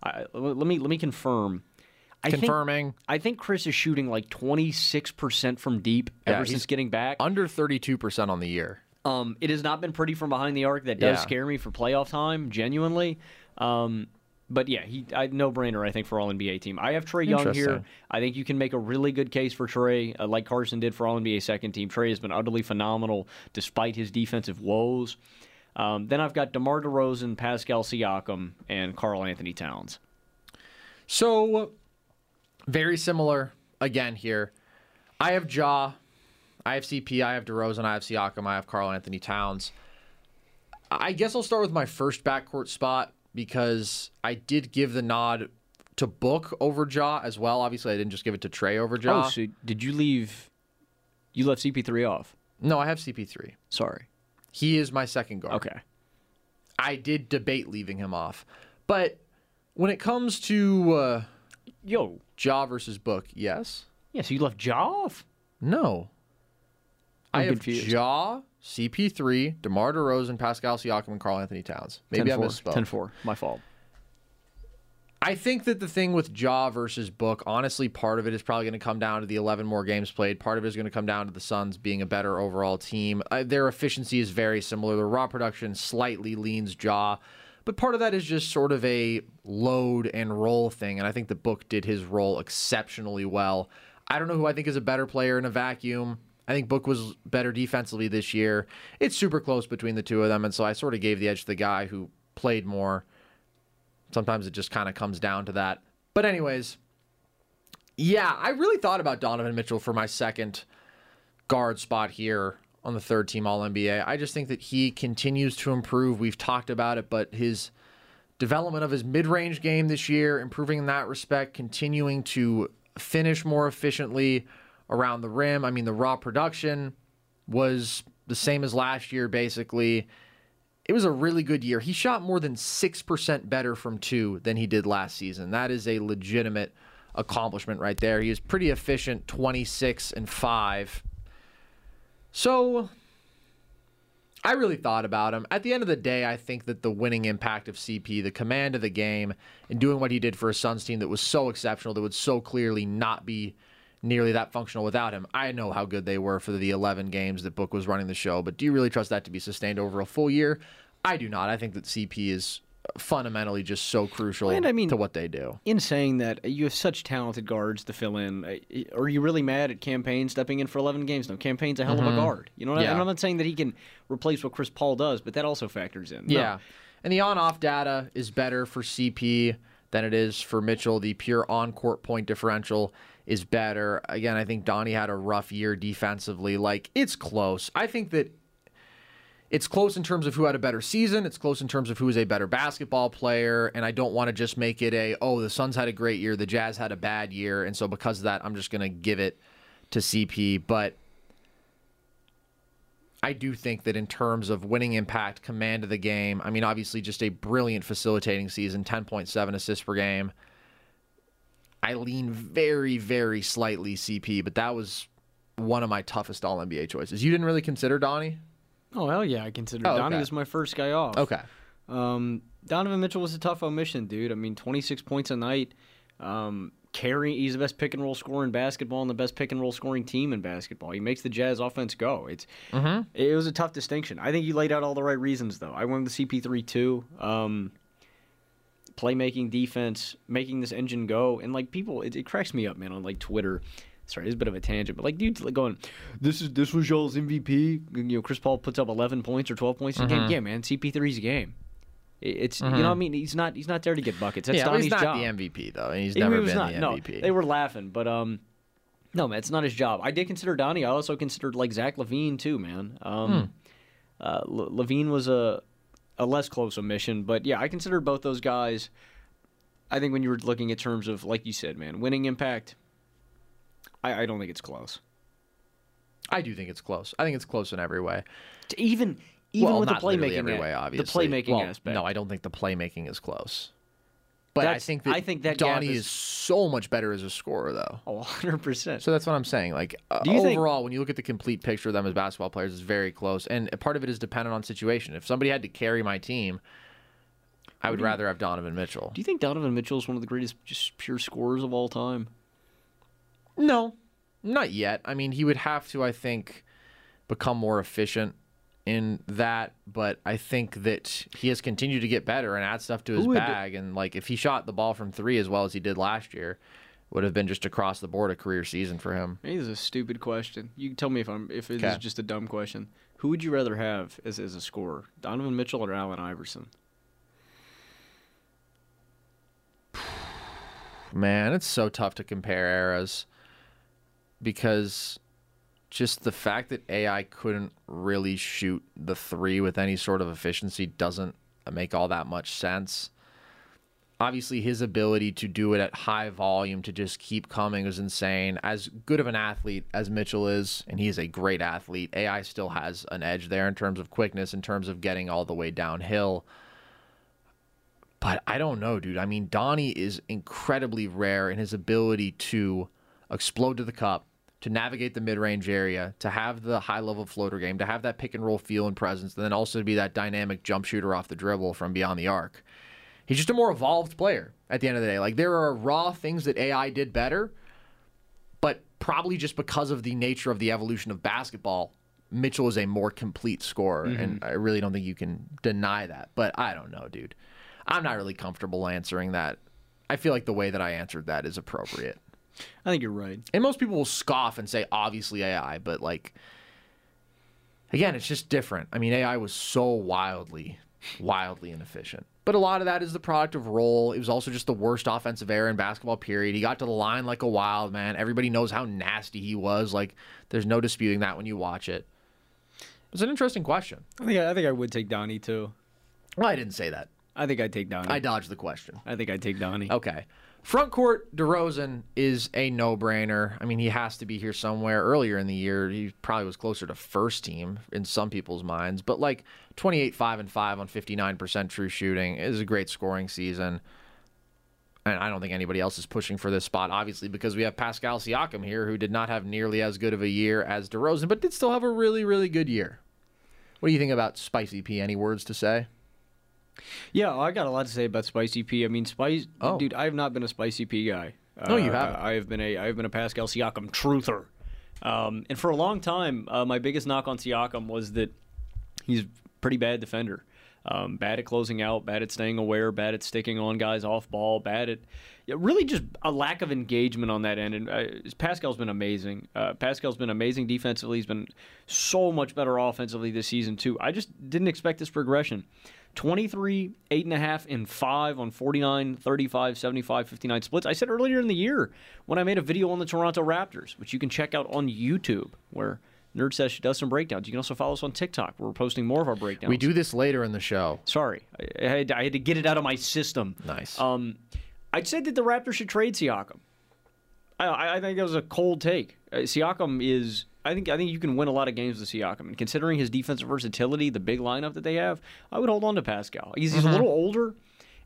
Speaker 8: I, let me let me confirm. I think-
Speaker 7: Confirming.
Speaker 8: I think Chris is shooting like 26% from deep
Speaker 7: Yeah,
Speaker 8: ever since getting back.
Speaker 7: Under 32% on the year.
Speaker 8: Um, it has not been pretty from behind the arc. That does
Speaker 7: Yeah.
Speaker 8: scare me for playoff time, genuinely. Um, but yeah, he I, no brainer. I think for All NBA team. I have Trae Young here. I think you can make a really good case for Trae, uh, like Carson did for All NBA second team. Trae has been utterly phenomenal despite his defensive woes. Um, then I've got DeMar DeRozan, Pascal Siakam, and Karl Anthony Towns.
Speaker 7: So, very similar again here. I have Ja, I have CP, I have DeRozan, I have Siakam, I have Karl Anthony Towns. I guess I'll start with my first backcourt spot because I did give the nod to Book over Ja as well. Obviously, I didn't just give it to Trae over Ja.
Speaker 8: Oh, so did you leave? You left CP3 off.
Speaker 7: no, I have CP3.
Speaker 8: Sorry.
Speaker 7: He is my second guard.
Speaker 8: Okay.
Speaker 7: I did debate leaving him off. But when it comes to uh,
Speaker 8: Yo.
Speaker 7: Ja versus Book, yes.
Speaker 8: Yeah, so you left Ja off?
Speaker 7: No.
Speaker 8: I'm
Speaker 7: I have
Speaker 8: confused.
Speaker 7: Ja, CP3, DeMar DeRozan, Pascal Siakam, and Karl Anthony Towns. Maybe I
Speaker 8: 10-4.
Speaker 7: misspoke.
Speaker 8: 10-4. My fault.
Speaker 7: I think that the thing with Ja versus Book, honestly, part of it is probably going to come down to the 11 more games played. Part of it is going to come down to the Suns being a better overall team. Uh, their efficiency is very similar. The raw production slightly leans Ja, but part of that is just sort of a load and roll thing. And I think the Book did his role exceptionally well. I don't know who I think is a better player in a vacuum. I think Book was better defensively this year. It's super close between the two of them, and so I sort of gave the edge to the guy who played more. Sometimes it just kind of comes down to that. But anyways, yeah, I really thought about Donovan Mitchell for my second guard spot here on the third team All NBA. I just think that he continues to improve. We've talked about it, but his development of his mid-range game this year, improving in that respect, continuing to finish more efficiently around the rim. I mean, the raw production was the same as last year basically. It was a really good year. He shot more than 6% better from 2 than he did last season. That is a legitimate accomplishment right there. He was pretty efficient, 26 and 5. So I really thought about him. At the end of the day, I think that the winning impact of CP, the command of the game, and doing what he did for a Suns team that was so exceptional, that would so clearly not be nearly that functional without him. I know how good they were for the 11 games that Book was running the show, but do you really trust that to be sustained over a full year? I do not. I think that CP is fundamentally just so crucial
Speaker 8: And I mean-
Speaker 7: to what they do.
Speaker 8: In saying that, you have such talented guards to fill in. Are you really mad at Cam Payne stepping in for 11 games? No, Cam Payne's a hell of a guard. You know, what I-
Speaker 7: Mm-hmm.
Speaker 8: I'm not saying that he can replace what Chris Paul does, but that also factors in. No.
Speaker 7: Yeah. And the on off data is better for CP than it is for Mitchell. The pure on court point differential is better. Again, I think Donnie had a rough year defensively. Like, it's close. I think that it's close in terms of who had a better season. It's close in terms of who is a better basketball player. And I don't want to just make it a, oh, the Suns had a great year, the Jazz had a bad year. And so because of that, I'm just going to give it to CP. But I do think that in terms of winning impact, command of the game, I mean, obviously just a brilliant facilitating season, 10.7 assists per game. I lean very, very slightly CP, but that was one of my toughest All NBA choices. You didn't really consider Donnie?
Speaker 8: Oh, hell yeah. I considered
Speaker 7: Oh,
Speaker 8: Donnie was my first guy off.
Speaker 7: Okay.
Speaker 8: Um, Donovan Mitchell was a tough omission, dude. I mean, 26 points a night. Um, carry, he's the best pick and roll scorer in basketball and the best pick and roll scoring team in basketball. He makes the Jazz offense go. It's it was a tough distinction. I think you laid out all the right reasons though. I went with CP3 too. Um, playmaking, defense, making this engine go, and like people, it, it cracks me up, man. On like Twitter. Sorry, it's a bit of a tangent, but like dudes like going, "This is this was y'all's MVP." You know, Chris Paul puts up 11 points or 12 points a game. Yeah, man, CP3's a game. It- It's you know what I mean. He's not he's not there to get buckets. That's
Speaker 7: yeah,
Speaker 8: Donnie's
Speaker 7: he's not
Speaker 8: job.
Speaker 7: the MVP, though. and He's
Speaker 8: He
Speaker 7: never been
Speaker 8: not.
Speaker 7: the
Speaker 8: No,
Speaker 7: MVP.
Speaker 8: they were laughing, but um, no, man, it's not his job. I did consider Donnie. I also considered like Zach LaVine too, man. Um, uh, Le- LaVine was a a less close omission, but yeah, I consider both those guys. I think when you were looking at terms of like you said, man, winning impact, I, I don't think it's close.
Speaker 7: I do think it's close. I think it's close in every way.
Speaker 8: To even even
Speaker 7: well,
Speaker 8: with the playmaking,
Speaker 7: every way, obviously.
Speaker 8: the playmaking
Speaker 7: well,
Speaker 8: aspect.
Speaker 7: No, I don't think the playmaking is close. But I think that
Speaker 8: I think that
Speaker 7: Donnie
Speaker 8: is-
Speaker 7: is so much better as a scorer, though.
Speaker 8: Oh, 100 percent.
Speaker 7: So that's what I'm saying. Like uh,
Speaker 8: you think-
Speaker 7: overall, when you look at the complete picture of them as basketball players, it's very close, and part of it is dependent on situation. If somebody had to carry my team, I would rather have Donovan Mitchell.
Speaker 8: Do you think Donovan Mitchell is one of the greatest just pure scorers of all time?
Speaker 7: No, not yet. I mean, he would have to, I think, become more efficient in that. But I think that he has continued to get better and add stuff to his
Speaker 8: Who would-
Speaker 7: bag. And like, if he shot the ball from three as well as he did last year, would have been just across the board a career season for him.
Speaker 8: Maybe this is a stupid question. You can tell me if I'm if it is
Speaker 7: Okay.
Speaker 8: just a dumb question. Who would you rather have as as a scorer, Donovan Mitchell or Allen Iverson?
Speaker 7: Man, it's so tough to compare eras because just the fact that AI couldn't really shoot the three with any sort of efficiency doesn't make all that much sense. Obviously, his ability to do it at high volume to just keep coming is insane. As good of an athlete as Mitchell is, and he is a great athlete, AI still has an edge there in terms of quickness, in terms of getting all the way downhill. But I don't know, dude. I mean, Donnie is incredibly rare in his ability to explode to the cup, to navigate the mid range area, to have the high level floater game, to have that pick and roll feel and presence, and then also to be that dynamic jump shooter off the dribble from beyond the arc. He's just a more evolved player at the end of the day. Like, there are raw things that AI did better, but probably just because of the nature of the evolution of basketball, Mitchell is a more complete scorer, mm-hmm. and I really don't think you can deny that. But I don't know, dude. I'm not really comfortable answering that. I feel like the way that I answered that is appropriate.
Speaker 8: I think you're right.
Speaker 7: And most people will scoff and say, obviously AI, but like, again, it's just different. I mean, AI was so wildly, wildly inefficient. But a lot of that is the product of role. It was also just the worst offensive error in basketball, period. He got to the line like a wild man. Everybody knows how nasty he was. Like, there's no disputing that when you watch it. It's an interesting question.
Speaker 8: I think I think I would take Donnie too.
Speaker 7: Well, I didn't say that.
Speaker 8: I think I'd take Donnie.
Speaker 7: I dodged the question.
Speaker 8: I think I'd take Donnie.
Speaker 7: Okay. Front court, DeRozan is a no brainer. I mean, he has to be here somewhere. Earlier in the year, he probably was closer to first team in some people's minds. But like 28, 5, and 5 on 59% true shooting is a great scoring season. And I don't think anybody else is pushing for this spot, obviously, because we have Pascal Siakam here, who did not have nearly as good of a year as DeRozan, but did still have a really, really good year. What do you think about Spicy P? Any words to say?
Speaker 8: Yeah, I got a lot to say about Spicy P. I mean, Spice,
Speaker 7: Oh.
Speaker 8: dude, I have not been a Spicy P guy.
Speaker 7: No, you
Speaker 8: Uh,
Speaker 7: haven't.
Speaker 8: I have been a I have been a Pascal Siakam truther, um, and for a long time, uh, my biggest knock on Siakam was that he's pretty bad defender. Um, bad at closing out, bad at staying aware, bad at sticking on guys off ball, bad at yeah, really just a lack of engagement on that end. And uh, Pascal's been amazing. Uh, Pascal's been amazing defensively. He's been so much better offensively this season too. I just didn't expect this progression. 23, 8.5, and 5 on 49, 35, 75, 59 splits. I said earlier in the year when I made a video on the Toronto Raptors, which you can check out on YouTube, where Nerd Sesh does some breakdowns. You can also follow us on TikTok. Where we're posting more of our breakdowns.
Speaker 7: We do this later in the show.
Speaker 8: Sorry, I, I, had, I had to get it out of my system.
Speaker 7: Nice.
Speaker 8: Um, I said that the Raptors should trade Siakam. I- I, I think that was a cold take. Uh, Siakam is. I think. I think you can win a lot of games with Siakam, and considering his defensive versatility, the big lineup that they have, I would hold on to Pascal. He's, he's a little older,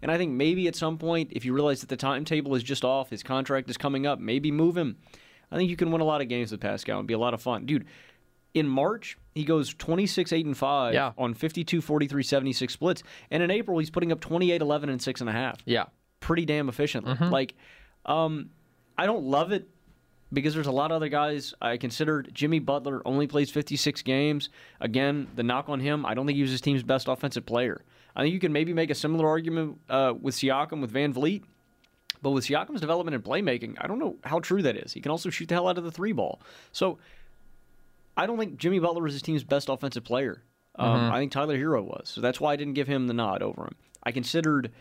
Speaker 8: and I think maybe at some point, if you realize that the timetable is just off, his contract is coming up, maybe move him. I think you can win a lot of games with Pascal and be a lot of fun, dude. In March, he goes 26, 8, and 5
Speaker 7: Yeah.
Speaker 8: on 52, 43, 76 splits. And in April, he's putting up 28, 11, and 6.5
Speaker 7: Yeah.
Speaker 8: pretty damn efficiently. Like, um, I don't love it because there's a lot of other guys I considered. Jimmy Butler only plays 56 games. Again, the knock on him, I don't think he was his team's best offensive player. I think you can maybe make a similar argument uh, with Siakam, with VanVleet. But with Siakam's development and playmaking, I don't know how true that is. He can also shoot the hell out of the three ball. So I don't think Jimmy Butler was his team's best offensive player. Um, I think Tyler Herro was. So that's why I didn't give him the nod over him. I considered,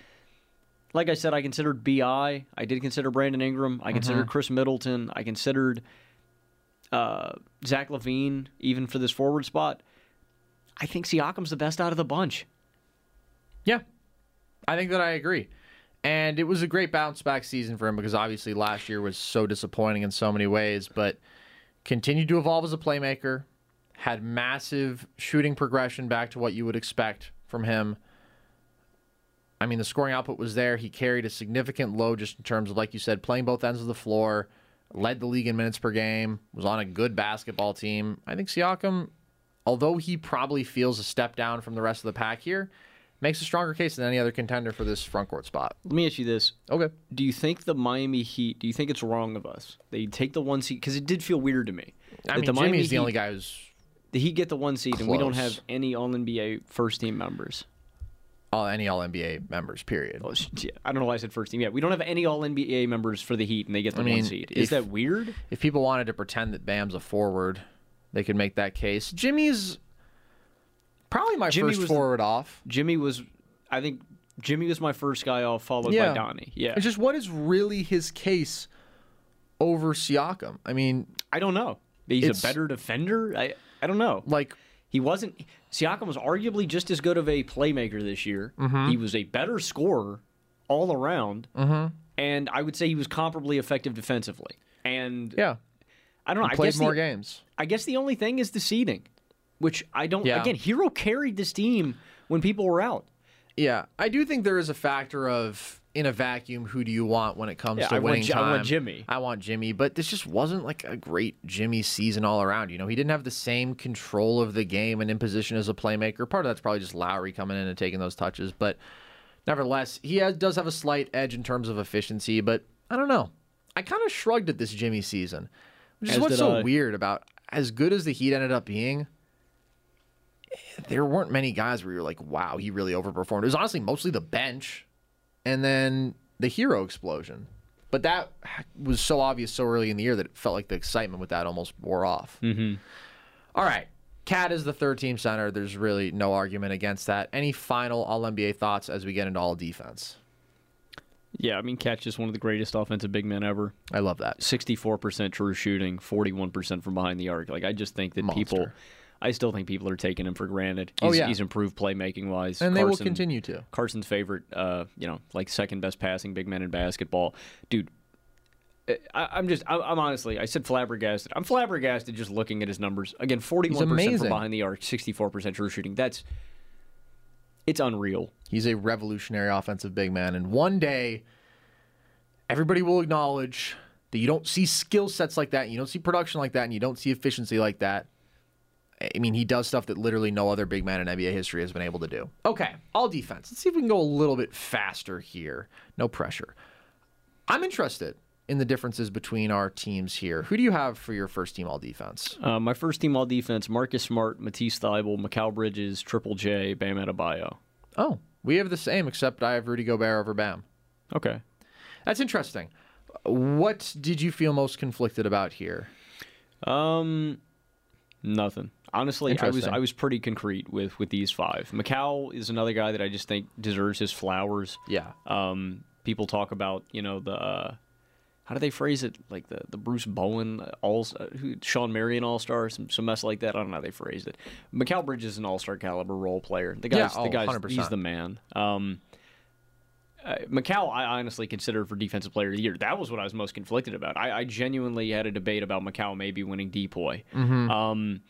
Speaker 8: like I said, I considered Bi. I did consider Brandon Ingram. I considered Khris Middleton. I considered uh, Zach LaVine, even for this forward spot. I think Siakam's the best out of the bunch.
Speaker 7: Yeah, I think that I agree. And it was a great bounce back season for him because obviously last year was so disappointing in so many ways, but continued to evolve as a playmaker, had massive shooting progression back to what you would expect from him. I mean, the scoring output was there. He carried a significant load just in terms of, like you said, playing both ends of the floor, led the league in minutes per game, was on a good basketball team. I think Siakam, although he probably feels a step down from the rest of the pack here, makes a stronger case than any other contender for this front court spot.
Speaker 8: Let me ask you this.
Speaker 7: Okay.
Speaker 8: Do you think the Miami Heat, do you think it's wrong of us? They take the one seat, because it did feel weird to me.
Speaker 7: I mean,
Speaker 8: the Miami
Speaker 7: Jimmy's the
Speaker 8: Heat-
Speaker 7: only guy who's
Speaker 8: The Heat get the one seed, and we don't have any All NBA first team members.
Speaker 7: All, any All NBA members, period.
Speaker 8: Oh, sh- yeah, I don't know why I said first team. Yeah, we don't have any All NBA members for the Heat, and they get the
Speaker 7: I mean,
Speaker 8: one seed. Is
Speaker 7: if-
Speaker 8: that weird?
Speaker 7: If people wanted to pretend that Bam's a forward, they could make that case. Jimmy's probably my
Speaker 8: Jimmy
Speaker 7: first
Speaker 8: was-
Speaker 7: forward off.
Speaker 8: Jimmy was, I think, Jimmy was my first guy off, followed
Speaker 7: Yeah.
Speaker 8: by Donnie. Yeah,
Speaker 7: It's just what is really his case over Siakam? I mean,
Speaker 8: I don't know. He's a better defender. I I don't know.
Speaker 7: like
Speaker 8: He wasn't. Siakam was arguably just as good of a playmaker this year.
Speaker 7: Mm-hmm.
Speaker 8: He was a better scorer all around, mm-hmm. and I would say he was comparably effective defensively. And
Speaker 7: yeah,
Speaker 8: I don't know.
Speaker 7: he
Speaker 8: I
Speaker 7: played
Speaker 8: guess
Speaker 7: more
Speaker 8: the,
Speaker 7: games.
Speaker 8: I guess the only thing is the seeding, which I don't.
Speaker 7: Yeah.
Speaker 8: Again, Herro carried this team when people were out.
Speaker 7: Yeah, I do think there is a factor of in a vacuum, who do you want when it comes
Speaker 8: Yeah,
Speaker 7: to
Speaker 8: I want
Speaker 7: winning
Speaker 8: Ji- I want Jimmy.
Speaker 7: I want Jimmy, but this just wasn't like a great Jimmy season all around. You know, he didn't have the same control of the game and in position as a playmaker. Part of that's probably just Lowry coming in and taking those touches, but nevertheless, he has, does have a slight edge in terms of efficiency. But I don't know. I kind of shrugged at this Jimmy season, which is what's so
Speaker 8: I.
Speaker 7: weird about as good as the Heat ended up being there weren't many guys where you're like, wow, he really overperformed. It was honestly mostly the bench and then the Herro explosion. But that was so obvious so early in the year that it felt like the excitement with that almost wore off. Mm-hmm. All right. KAT is the third team center. There's really no argument against that. Any final All NBA thoughts as we get into all defense?
Speaker 8: Yeah, I mean, Catch is one of the greatest offensive big men ever.
Speaker 7: I love that.
Speaker 8: 64% true shooting, 41% from behind the arc. Like, I just think that people,
Speaker 7: Monster.
Speaker 8: I still think people are taking him for granted.
Speaker 7: Oh,
Speaker 8: He's,
Speaker 7: yeah.
Speaker 8: he's improved playmaking wise.
Speaker 7: And they will continue to.
Speaker 8: Carson's favorite, uh, you know, like second best passing big man in basketball. Dude, I, I'm just, I, I'm honestly, I said flabbergasted. I'm flabbergasted just looking at his numbers. Again, 41% from behind the arc, 64% true shooting. That's, it's unreal.
Speaker 7: He's a revolutionary offensive big man. And one day, everybody will acknowledge that you don't see skill sets like that, and you don't see production like that, and you don't see efficiency like that. I mean, he does stuff that literally no other big man in NBA history has been able to do. Okay, all defense. Let's see if we can go a little bit faster here. No pressure. I'm interested in the differences between our teams here. Who do you have for your first team all defense?
Speaker 8: Uh, my first team all defense: Marcus Smart, Matisse Thybulle, Mikal Bridges, Triple J, Bam Adebayo.
Speaker 7: Oh, we have the same, except I have Rudy Gobert over Bam.
Speaker 8: Okay.
Speaker 7: That's interesting. What did you feel most conflicted about here?
Speaker 8: Um, nothing. Honestly, I was I was pretty concrete with with these five. Mikal is another guy that I just think deserves his flowers.
Speaker 7: Yeah.
Speaker 8: Um, people talk about you know the uh, how do they phrase it like the the Bruce Bowen uh, all uh, Shawn Marion All Star some some mess like that. I don't know how they phrased it. Mikal Bridge is an All Star caliber role player. The
Speaker 7: Yeah,
Speaker 8: guy's
Speaker 7: oh,
Speaker 8: the guy's
Speaker 7: 100%.
Speaker 8: he's the man. Um. Uh, Mikal, I honestly considered for Defensive Player of the Year. That was what I was most conflicted about. I, I genuinely had a debate about Mikal maybe winning DPOY.
Speaker 7: Mm-hmm.
Speaker 8: Um,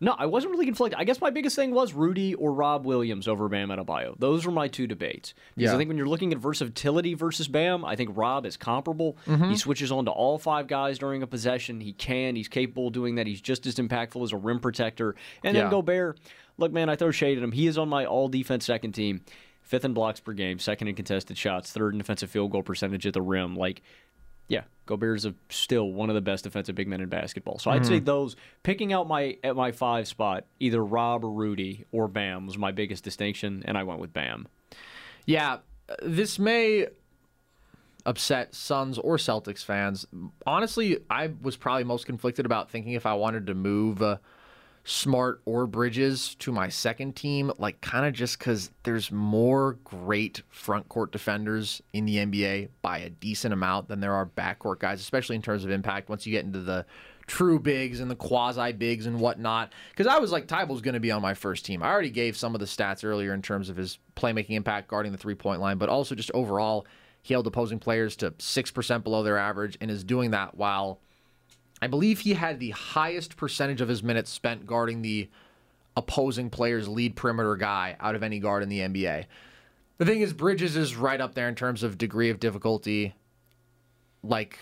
Speaker 8: no, I wasn't really conflicted. I guess my biggest thing was Rudy or Rob Williams over Bam Adebayo. Those were my two debates. Because
Speaker 7: Yeah.
Speaker 8: I think when you're looking at versatility versus Bam, I think Rob is comparable.
Speaker 7: Mm-hmm.
Speaker 8: He switches on to all five guys during a possession. He can. He's capable of doing that. He's just as impactful as a rim protector. And
Speaker 7: Yeah.
Speaker 8: then Gobert, look, man, I throw shade at him. He is on my all defense second team. Fifth in blocks per game, second in contested shots, third in defensive field goal percentage at the rim. Like, yeah, Gobert's a, still one of the best defensive big men in basketball. So I'd say
Speaker 7: Mm-hmm.
Speaker 8: those picking out my at my five spot, either Rob or Rudy or Bam was my biggest distinction, and I went with Bam.
Speaker 7: Yeah, this may upset Suns or Celtics fans. Honestly, I was probably most conflicted about thinking if I wanted to move uh, Smart or Bridges to my second team, like kind of just because there's more great front court defenders in the NBA by a decent amount than there are backcourt guys, especially in terms of impact. Once you get into the true bigs and the quasi bigs and whatnot. Because I was like, Thybulle's going to be on my first team. I already gave some of the stats earlier in terms of his playmaking impact guarding the three point line, but also just overall, he held opposing players to 6% below their average and is doing that while I believe he had the highest percentage of his minutes spent guarding the opposing player's lead perimeter guy out of any guard in the NBA. The thing is, Bridges is right up there in terms of degree of difficulty, like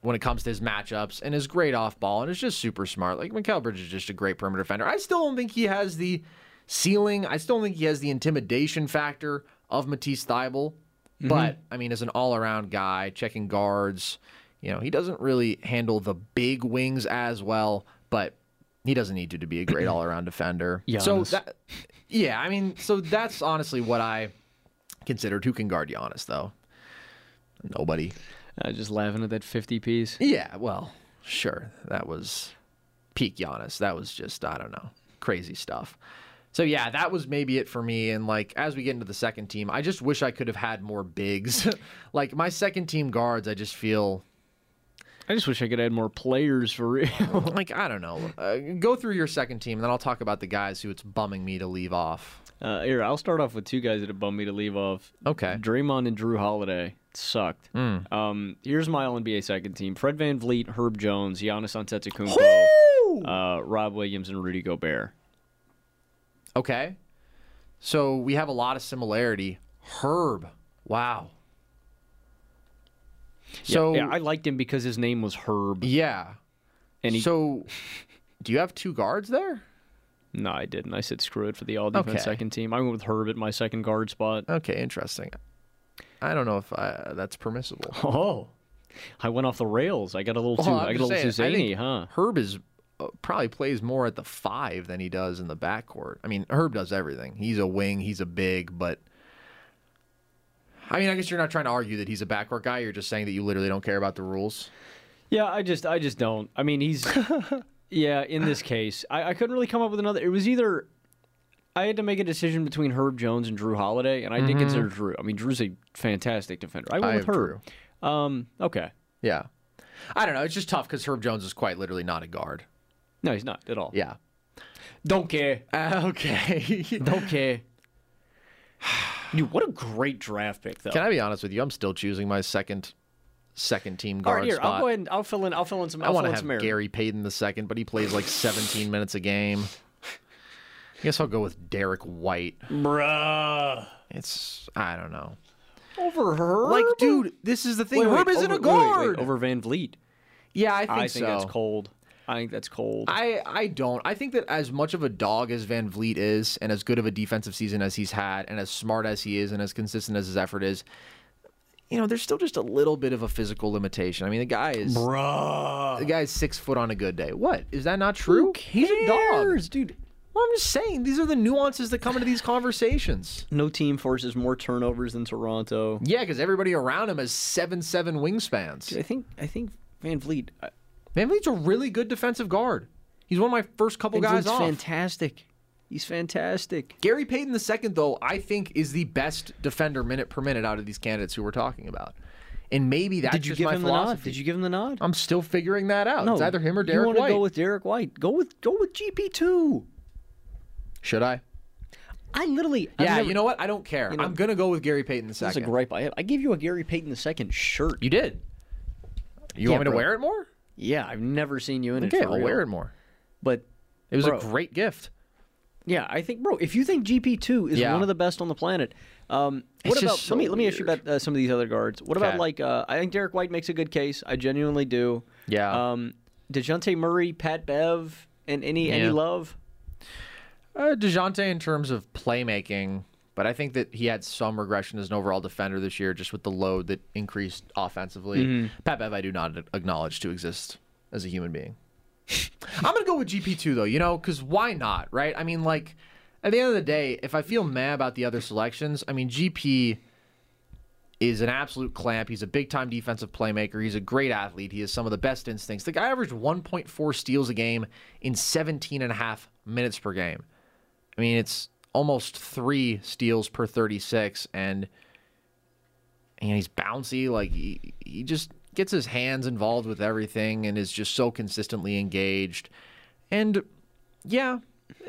Speaker 7: when it comes to his matchups, and his great off ball and is just super smart. Like Mikal Bridges is just a great perimeter defender. I still don't think he has the ceiling. I still don't think he has the intimidation factor of Matisse Thybulle. Mm-hmm. But I mean, as an all-around guy, checking guards, you know, he doesn't really handle the big wings as well. But he doesn't need to to be a great all-around defender. So that, yeah, I mean, so that's honestly what I considered. Who can guard Giannis though? Nobody.
Speaker 8: Uh, just laughing at that 50 piece.
Speaker 7: Yeah, well, sure. That was peak Giannis. That was just, I don't know, crazy stuff. So yeah, that was maybe it for me. And like as we get into the second team, I just wish I could have had more bigs. like my second team guards, I just feel
Speaker 8: I just wish I could add more players for real.
Speaker 7: like I don't know. Uh, go through your second team, and then I'll talk about the guys who it's bumming me to leave off.
Speaker 8: Uh, here, I'll start off with two guys that have bummed me to leave off.
Speaker 7: Okay.
Speaker 8: Draymond and Jrue Holiday sucked. Um, here's my All NBA second team: Fred VanVleet, Herb Jones, Giannis Antetokounmpo, uh, Rob Williams, and Rudy Gobert.
Speaker 7: Okay. So we have a lot of similarity. Herb. Wow. So
Speaker 8: yeah, I liked him because his name was Herb.
Speaker 7: yeah.
Speaker 8: And he,
Speaker 7: so do you have two guards there?
Speaker 8: no, I didn't. I said screw it for the all defense
Speaker 7: Okay.
Speaker 8: second team. I went with Herb at my second guard spot.
Speaker 7: Okay, interesting. I don't know if I, that's permissible.
Speaker 8: Oh, I went off the rails. I got a little too.
Speaker 7: Well,
Speaker 8: I got a little too
Speaker 7: saying, I
Speaker 8: zany,
Speaker 7: think
Speaker 8: huh?
Speaker 7: Herb is uh, probably plays more at the five than he does in the backcourt. I mean, Herb does everything. He's a wing. He's a big, but I mean, I guess you're not trying to argue that he's a backcourt guy. You're just saying that you literally don't care about the rules.
Speaker 8: Yeah, I just I just don't. I mean, he's yeah. In this case, I, I couldn't really come up with another. It was either I had to make a decision between Herb Jones and Jrue Holiday, and I did consider Jrue. I mean, Jrue's a fantastic defender. I went
Speaker 7: I
Speaker 8: with Herb. Um, okay,
Speaker 7: Yeah, I don't know. It's just tough because Herb Jones is quite literally not a guard.
Speaker 8: no, he's not at all.
Speaker 7: Yeah.
Speaker 8: Don't care.
Speaker 7: Uh, okay.
Speaker 8: Don't care. Dude, what a great draft pick, though.
Speaker 7: Can I be honest with you? I'm still choosing my second second team guard
Speaker 8: right, here
Speaker 7: spot.
Speaker 8: I'll go ahead and I'll fill in. I'll fill in some.
Speaker 7: I
Speaker 8: I'll
Speaker 7: want to have. Gary Payton the second, but he plays like 17 minutes a game. I guess I'll go with Derrick White.
Speaker 8: bruh.
Speaker 7: It's I don't know.
Speaker 8: Over Herb.
Speaker 7: Like, dude, this is the thing.
Speaker 8: Wait, wait,
Speaker 7: Herb isn't
Speaker 8: over,
Speaker 7: a
Speaker 8: wait, wait,
Speaker 7: guard.
Speaker 8: over VanVleet.
Speaker 7: yeah, I think,
Speaker 8: I think
Speaker 7: so.
Speaker 8: that's cold. I think that's cold.
Speaker 7: I I don't. I think that as much of a dog as VanVleet is, and as good of a defensive season as he's had, and as smart as he is, and as consistent as his effort is, you know, there's still just a little bit of a physical limitation. I mean, the guy is
Speaker 8: Bruh.
Speaker 7: the guy's six foot on a good day. What is that not true? He's a dog.
Speaker 8: dude.
Speaker 7: Well, I'm just saying these are the nuances that come into these conversations.
Speaker 8: No team forces more turnovers than Toronto.
Speaker 7: Yeah, because everybody around him has seven seven wingspans.
Speaker 8: I think I think VanVleet. uh,
Speaker 7: VanVleet's a really good defensive guard. He's one of my first couple
Speaker 8: Van
Speaker 7: guys
Speaker 8: Vliet's
Speaker 7: off.
Speaker 8: fantastic. He's fantastic.
Speaker 7: Gary Payton the second, though, I think is the best defender minute per minute out of these candidates who we're talking about. And maybe that's
Speaker 8: Did you
Speaker 7: just
Speaker 8: give
Speaker 7: my
Speaker 8: him the nod? Did you give him the nod?
Speaker 7: I'm still figuring that out. it's either him or
Speaker 8: You
Speaker 7: Derek
Speaker 8: want to
Speaker 7: White.
Speaker 8: go with Derrick White? Go with go with GP two.
Speaker 7: Should I?
Speaker 8: I literally. I've
Speaker 7: Yeah,
Speaker 8: never-
Speaker 7: you know what? I don't care.
Speaker 8: you know-
Speaker 7: I'm gonna go with Gary Payton the second.
Speaker 8: That's a gripe I have. I gave you a Gary Payton the second shirt.
Speaker 7: you did. You
Speaker 8: Yeah,
Speaker 7: want me to
Speaker 8: bro.
Speaker 7: wear it more?
Speaker 8: Yeah, I've never seen you in
Speaker 7: Okay,
Speaker 8: it. For
Speaker 7: I'll
Speaker 8: real.
Speaker 7: wear it more.
Speaker 8: But
Speaker 7: It was
Speaker 8: Bro.
Speaker 7: a great gift.
Speaker 8: Yeah, I think, bro. If you think GP two is
Speaker 7: Yeah.
Speaker 8: one of the best on the planet, um, what about?
Speaker 7: so
Speaker 8: let me let me ask you about uh, some of these other guards. What about like? Uh, I think Derrick White makes a good case. I genuinely do.
Speaker 7: Yeah.
Speaker 8: Um, Dejounte Murray, Pat Bev, and any any love.
Speaker 7: Uh, Dejounte in terms of playmaking, but I think that he had some regression as an overall defender this year, just with the load that increased offensively.
Speaker 8: Mm-hmm.
Speaker 7: Pat Bev, I do not acknowledge to exist as a human being. I'm gonna go with GP two though, you know, because why not, right? I mean, like at the end of the day, if I feel mad about the other selections, I mean, GP is an absolute clamp. He's a big time defensive playmaker. He's a great athlete. He has some of the best instincts. The guy averaged 1.4 steals a game in 17 and a half minutes per game. I mean, it's almost three steals per 36, and and he's bouncy. Like he, he just gets his hands involved with everything, and is just so consistently engaged. And yeah,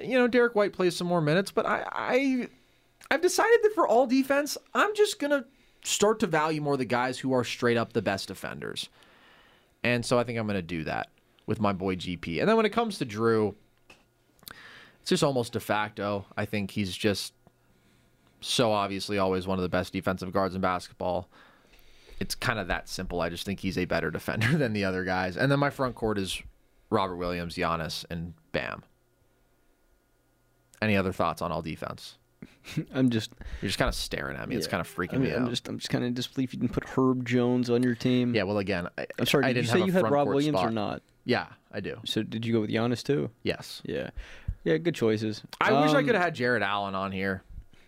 Speaker 7: you know, Derrick White plays some more minutes, but I, I I've decided that for all defense, I'm just gonna start to value more the guys who are straight up the best defenders. And so I think I'm gonna do that. with my boy GP. And then when it comes to Jrue, it's just almost de facto. I think he's just so obviously always one of the best defensive guards in basketball. It's kind of that simple. I just think he's a better defender than the other guys. And then my front court is Robert Williams, Giannis, and Bam. Any other thoughts on all defense?
Speaker 8: I'm just
Speaker 7: You're just kind of staring at me. It's kind of freaking
Speaker 8: I mean,
Speaker 7: me
Speaker 8: I'm
Speaker 7: out.
Speaker 8: just I'm just kind of disbelieved you didn't put Herb Jones on your team.
Speaker 7: Yeah, well, again, I,
Speaker 8: I'm sorry.
Speaker 7: I
Speaker 8: Did
Speaker 7: didn't
Speaker 8: you say
Speaker 7: have
Speaker 8: you had Rob Williams
Speaker 7: spot.
Speaker 8: or not?
Speaker 7: Yeah, I do.
Speaker 8: So did you go with Giannis too?
Speaker 7: Yes.
Speaker 8: Yeah, yeah, good choices.
Speaker 7: I wish I
Speaker 8: Um,
Speaker 7: could have had Jarrett Allen on here,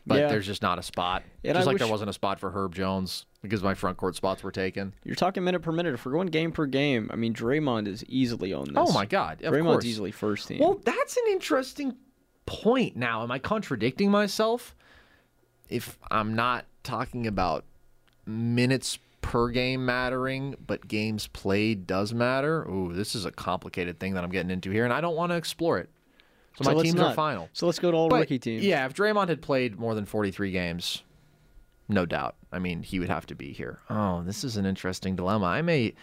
Speaker 7: but
Speaker 8: yeah.
Speaker 7: there's just not a spot.
Speaker 8: And
Speaker 7: just
Speaker 8: I
Speaker 7: like there wasn't a spot for Herb Jones because my front court spots were taken.
Speaker 8: You're talking minute per minute. If we're going game per game, I mean Draymond is easily on this.
Speaker 7: Oh my God! Of
Speaker 8: Draymond's
Speaker 7: course.
Speaker 8: easily first team.
Speaker 7: Well, that's an interesting point. Now, am I contradicting myself? If I'm not talking about minutes per game mattering, but games played does matter. Ooh, this is a complicated thing that I'm getting into here, and I don't want to explore it. So, my teams are
Speaker 8: not.
Speaker 7: final.
Speaker 8: So let's go to all
Speaker 7: But,
Speaker 8: rookie teams.
Speaker 7: Yeah, if Draymond had played more than 43 games, no doubt. I mean, he would have to be here. Oh, this is an interesting dilemma. I may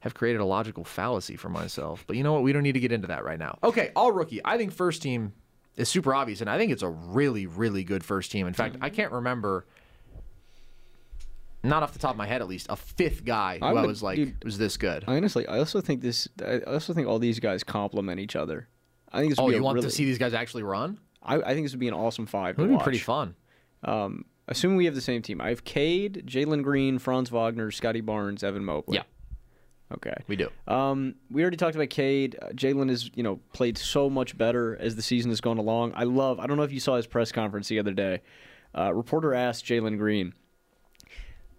Speaker 7: have created a logical fallacy for myself, but you know what? We don't need to get into that right now. Okay, all rookie. I think first team is super obvious, and I think it's a really, really good first team. In fact, I can't remember. Not off the top of my head, at least, a fifth guy who
Speaker 8: I
Speaker 7: I, was like
Speaker 8: dude,
Speaker 7: was this good.
Speaker 8: Honestly, I also think this. I also think all these guys complement each other. I think this would
Speaker 7: oh,
Speaker 8: be
Speaker 7: you want
Speaker 8: really,
Speaker 7: to see these guys actually run?
Speaker 8: I, I think this would be an awesome five.
Speaker 7: It would be
Speaker 8: watch.
Speaker 7: pretty fun.
Speaker 8: Um, assuming we have the same team, I have Cade, Jalen Green, Franz Wagner, Scottie Barnes, Evan Mobley.
Speaker 7: Yeah,
Speaker 8: Okay.
Speaker 7: we do.
Speaker 8: Um, we already talked about Cade. Uh, Jalen has, you know, played so much better as the season has gone along. I love. I don't know if you saw his press conference the other day. Uh, reporter asked Jalen Green,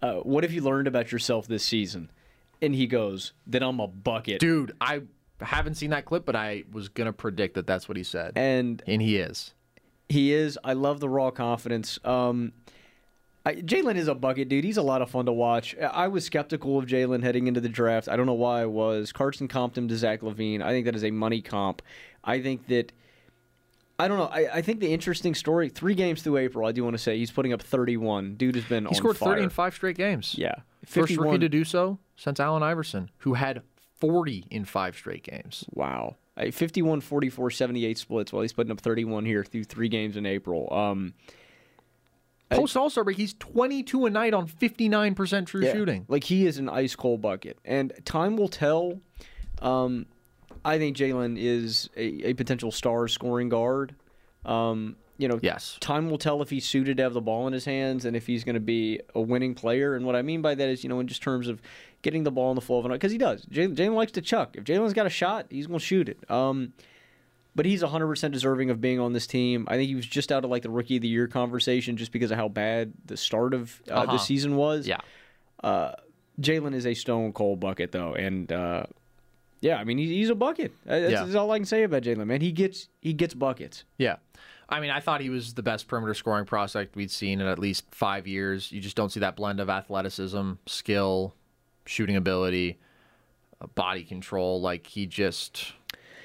Speaker 8: uh, "What have you learned about yourself this season?" And he goes, "That I'm a bucket."
Speaker 7: Dude, I haven't seen that clip, but I was gonna predict that that's what he said,
Speaker 8: And
Speaker 7: and he is.
Speaker 8: He is. I love the raw confidence. Um, I, Jalen is a bucket, dude. He's a lot of fun to watch. I was skeptical of Jalen heading into the draft. I don't know why I was. Carson comped him to Zach LaVine. I think that is a money comp. I think that. I don't know. I, I think the interesting story. Three games through April, I do want to say he's putting up 31. Dude has been
Speaker 7: He scored
Speaker 8: fire.
Speaker 7: 30 in five straight games.
Speaker 8: Yeah,
Speaker 7: First
Speaker 8: 51
Speaker 7: rookie to do so since Allen Iverson, who had 40 in five straight games.
Speaker 8: Wow. A 51 44 78 splits while he's putting up 31 here through three games in April. Um,
Speaker 7: Post All Star break, he's 22 a night on 59% true
Speaker 8: Yeah.
Speaker 7: shooting.
Speaker 8: Like he is an ice cold bucket, and time will tell. Um, I think Jalen is a, a potential star scoring guard. Um, you know,
Speaker 7: Yes.
Speaker 8: time will tell if he's suited to have the ball in his hands and if he's going to be a winning player. And what I mean by that is, you know, in just terms of getting the ball in the flow of an because he does. Jalen, likes to chuck. If Jalen's got a shot, he's going to shoot it. Um, but he's 100% deserving of being on this team. I think he was just out of like the rookie of the year conversation just because of how bad the start of uh,
Speaker 7: Uh-huh.
Speaker 8: the season was.
Speaker 7: Yeah.
Speaker 8: Jalen is a stone cold bucket though, and uh, yeah, I mean he, he's a bucket. Uh, That's,
Speaker 7: Yeah.
Speaker 8: that's all I can say about Jalen. Man, he gets he gets buckets.
Speaker 7: Yeah. I mean, I thought he was the best perimeter scoring prospect we'd seen in at least five years. You just don't see that blend of athleticism, skill, shooting ability, uh, body control. Like he just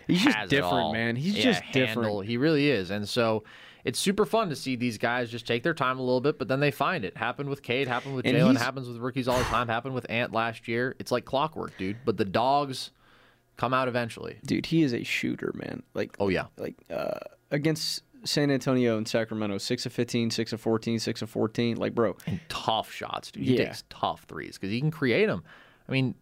Speaker 8: He's just different, man. He's
Speaker 7: Yeah,
Speaker 8: just
Speaker 7: handle.
Speaker 8: different.
Speaker 7: He really is, and so it's super fun to see these guys just take their time a little bit, but then they find it. Happened with Cade, happened with Jalen, happens with rookies all the time. Happened with Ant last year. It's like clockwork, dude. But the dogs come out eventually.
Speaker 8: Dude, he is a shooter, man. Like
Speaker 7: Oh yeah,
Speaker 8: like uh, against San Antonio and Sacramento, six of 15, 6 of 14, 6 of 14. Like, bro,
Speaker 7: and tough shots, dude. He
Speaker 8: Yeah.
Speaker 7: takes tough threes because he can create them. I mean,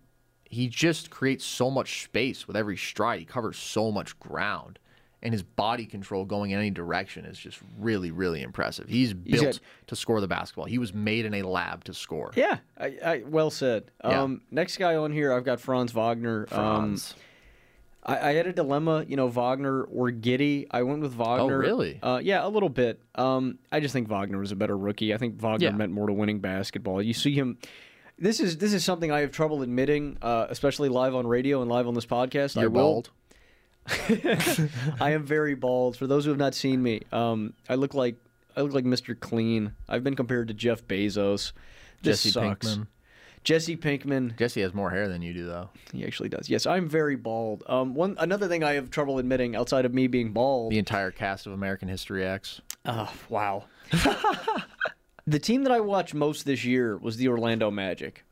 Speaker 7: he just creates so much space with every stride. He covers so much ground, and his body control going in any direction is just really, really impressive. He's built
Speaker 8: got-
Speaker 7: to score the basketball. He was made in a lab to score.
Speaker 8: yeah, I, I well said.
Speaker 7: Yeah.
Speaker 8: Um, next guy on here, I've got Franz Wagner. Um,
Speaker 7: Franz.
Speaker 8: I, I had a dilemma, you know, Wagner or Giddey. I went with Wagner.
Speaker 7: Oh, really?
Speaker 8: Uh, yeah, a little bit. Um, I just think Wagner was a better rookie. I think Wagner
Speaker 7: Yeah.
Speaker 8: meant more to winning basketball. You see him. This is this is something I have trouble admitting, uh, especially live on radio and live on this podcast. I
Speaker 7: You're
Speaker 8: will-
Speaker 7: bald.
Speaker 8: I am very bald. For those who have not seen me, um, I look like I look like Mr. Clean. I've been compared to Jeff Bezos. This
Speaker 7: Jesse
Speaker 8: sucks.
Speaker 7: Pinkman.
Speaker 8: Jesse Pinkman.
Speaker 7: Jesse has more hair than you do, though.
Speaker 8: He actually does. Yes, I'm very bald. Um, one another thing I have trouble admitting outside of me being bald.
Speaker 7: The entire cast of American History X.
Speaker 8: Oh, wow. the team that I watched most this year was the Orlando Magic.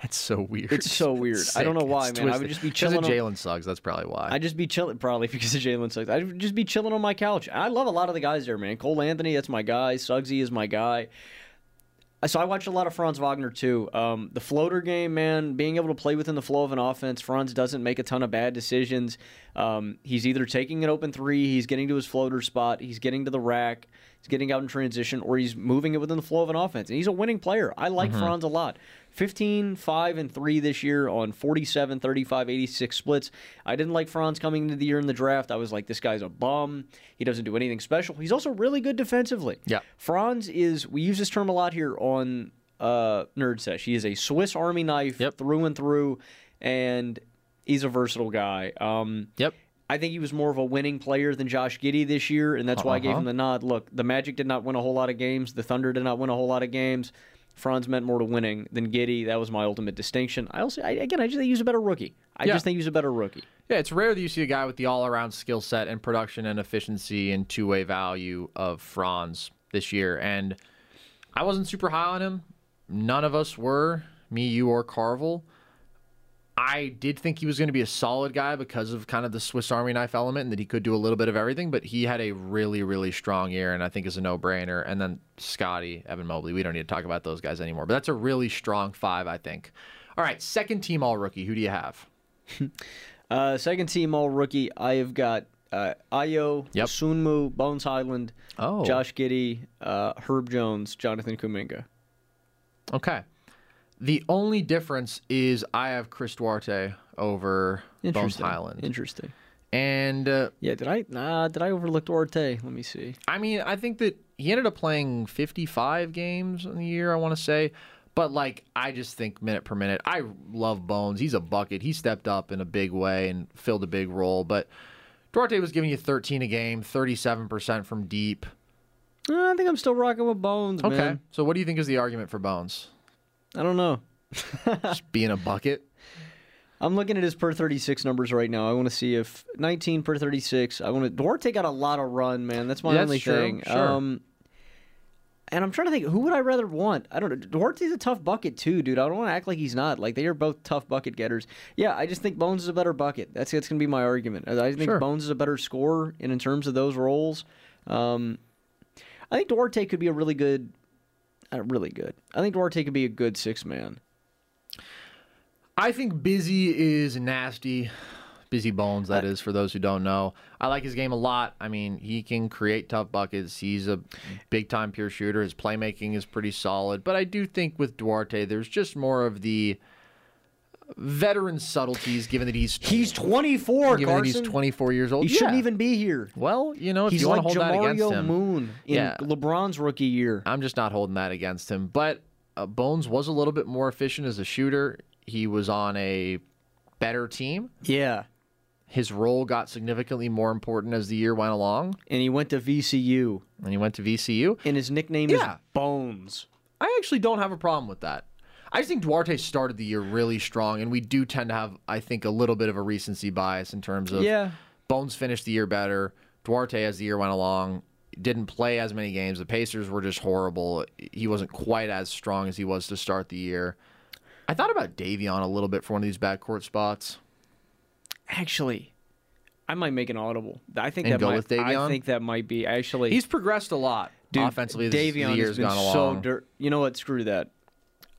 Speaker 7: That's so weird.
Speaker 8: It's so weird. I don't know why,
Speaker 7: It's
Speaker 8: man. I would just be
Speaker 7: Because of
Speaker 8: chilling on-
Speaker 7: Jalen Suggs. That's probably why.
Speaker 8: I'd just be chilling, probably because of Jalen Suggs. I'd just be chilling on my couch. I love a lot of the guys there, man. Cole Anthony, that's my guy. Suggsy is my guy. So I watched a lot of Franz Wagner too. Um, the floater game, man, being able to play within the flow of an offense. Franz doesn't make a ton of bad decisions. Um, he's either taking an open three, he's getting to his floater spot, he's getting to the rack, he's getting out in transition, or he's moving it within the flow of an offense. And he's a winning player. I like Franz a lot. 15, 5, and 3 this year on 47, 35, 86 splits. I didn't like Franz coming into the year in the draft. I was like, this guy's a bum. He doesn't do anything special. He's also really good defensively.
Speaker 7: Yeah.
Speaker 8: Franz is, we use this term a lot here on uh, Nerd Sesh. He is a Swiss Army knife
Speaker 7: Yep.
Speaker 8: through and through, and he's a versatile guy. Um,
Speaker 7: yep.
Speaker 8: I think he was more of a winning player than Josh Giddey this year, and that's why I gave
Speaker 7: Uh-huh.
Speaker 8: him the nod. Look, the Magic did not win a whole lot of games. The Thunder did not win a whole lot of games. Franz meant more to winning than Giddey. That was my ultimate distinction. I also, I, again, I just think he was a better rookie. I
Speaker 7: Yeah.
Speaker 8: just think he was a better rookie.
Speaker 7: Yeah, it's rare that you see a guy with the all-around skill set and production and efficiency and two-way value of Franz this year. And I wasn't super high on him. None of us were, me, you, or Carvel. I did think he was going to be a solid guy because of kind of the Swiss Army knife element and that he could do a little bit of everything. But he had a really, really strong year, and I think is a no-brainer. And then Scottie, Evan Mobley. We don't need to talk about those guys anymore. But that's a really strong five, I think. All right, second team All Rookie. Who do you have?
Speaker 8: Uh, second team all rookie. I have got uh, Ayo,
Speaker 7: Yep.
Speaker 8: Sunmu, Bones Hyland,
Speaker 7: Oh.
Speaker 8: Josh Giddey, uh, Herb Jones, Jonathan Kuminga.
Speaker 7: Okay. The only difference is I have Chris Duarte over Bones. Hyland.
Speaker 8: Interesting.
Speaker 7: And uh,
Speaker 8: Yeah, did I? Nah, did I overlook Duarte? Let me see.
Speaker 7: I mean, I think that he ended up playing 55 games in the year, I want to say. But, like, I just think minute per minute. I love Bones. He's a bucket. He stepped up in a big way and filled a big role. But Duarte was giving you 13 a game, 37% from deep.
Speaker 8: Uh, I think I'm still rocking with Bones,
Speaker 7: Okay.
Speaker 8: man.
Speaker 7: So, what do you think is the argument for Bones?
Speaker 8: I don't know.
Speaker 7: Just being a bucket?
Speaker 8: I'm looking at his per 36 numbers right now. I want to see if 19 per 36. I want to. Duarte got a lot of run, man. That's my
Speaker 7: that's
Speaker 8: only
Speaker 7: true,
Speaker 8: thing.
Speaker 7: sure.
Speaker 8: Um, and I'm trying to think, who would I rather want? I don't know. Duarte's a tough bucket too, dude. I don't want to act like he's not. Like they are both tough bucket getters. Yeah, I just think Bones is a better bucket. That's that's gonna be my argument. I think
Speaker 7: Sure.
Speaker 8: Bones is a better scorer, and in terms of those roles, um, I think Duarte could be a really good, uh, really good. I think Duarte could be a good six man.
Speaker 7: I think Busy is nasty. Busy Bones, that is, for those who don't know. I like his game a lot. I mean, he can create tough buckets. He's a big time pure shooter. His playmaking is pretty solid. But I do think with Duarte, there's just more of the veteran subtleties, given that he's
Speaker 8: He's 24,
Speaker 7: given that he's 24 years old.
Speaker 8: He shouldn't even be here.
Speaker 7: Well, you know, if
Speaker 8: He's
Speaker 7: you want
Speaker 8: like
Speaker 7: to hold that against
Speaker 8: Jamario
Speaker 7: him,
Speaker 8: Moon in
Speaker 7: Yeah.
Speaker 8: LeBron's rookie year.
Speaker 7: I'm just not holding that against him. But uh, Bones was a little bit more efficient as a shooter. He was on a better team.
Speaker 8: Yeah.
Speaker 7: His role got significantly more important as the year went along,
Speaker 8: And he went to VCU,
Speaker 7: and he went to VCU.
Speaker 8: and his nickname
Speaker 7: Yeah.
Speaker 8: is Bones.
Speaker 7: I actually don't have a problem with that. I just think Duarte started the year really strong, and we do tend to have, I think, a little bit of a recency bias in terms of
Speaker 8: Yeah.
Speaker 7: Bones finished the year better. Duarte, as the year went along, didn't play as many games. The Pacers were just horrible. He wasn't quite as strong as he was to start the year. I thought about Davion a little bit for one of these backcourt spots.
Speaker 8: Actually, I might make an audible. I think
Speaker 7: And
Speaker 8: that might? I think that might be actually.
Speaker 7: He's progressed a lot
Speaker 8: dude,
Speaker 7: offensively the
Speaker 8: Davion
Speaker 7: year's
Speaker 8: has been
Speaker 7: gone
Speaker 8: so dirt. You know what? Screw that.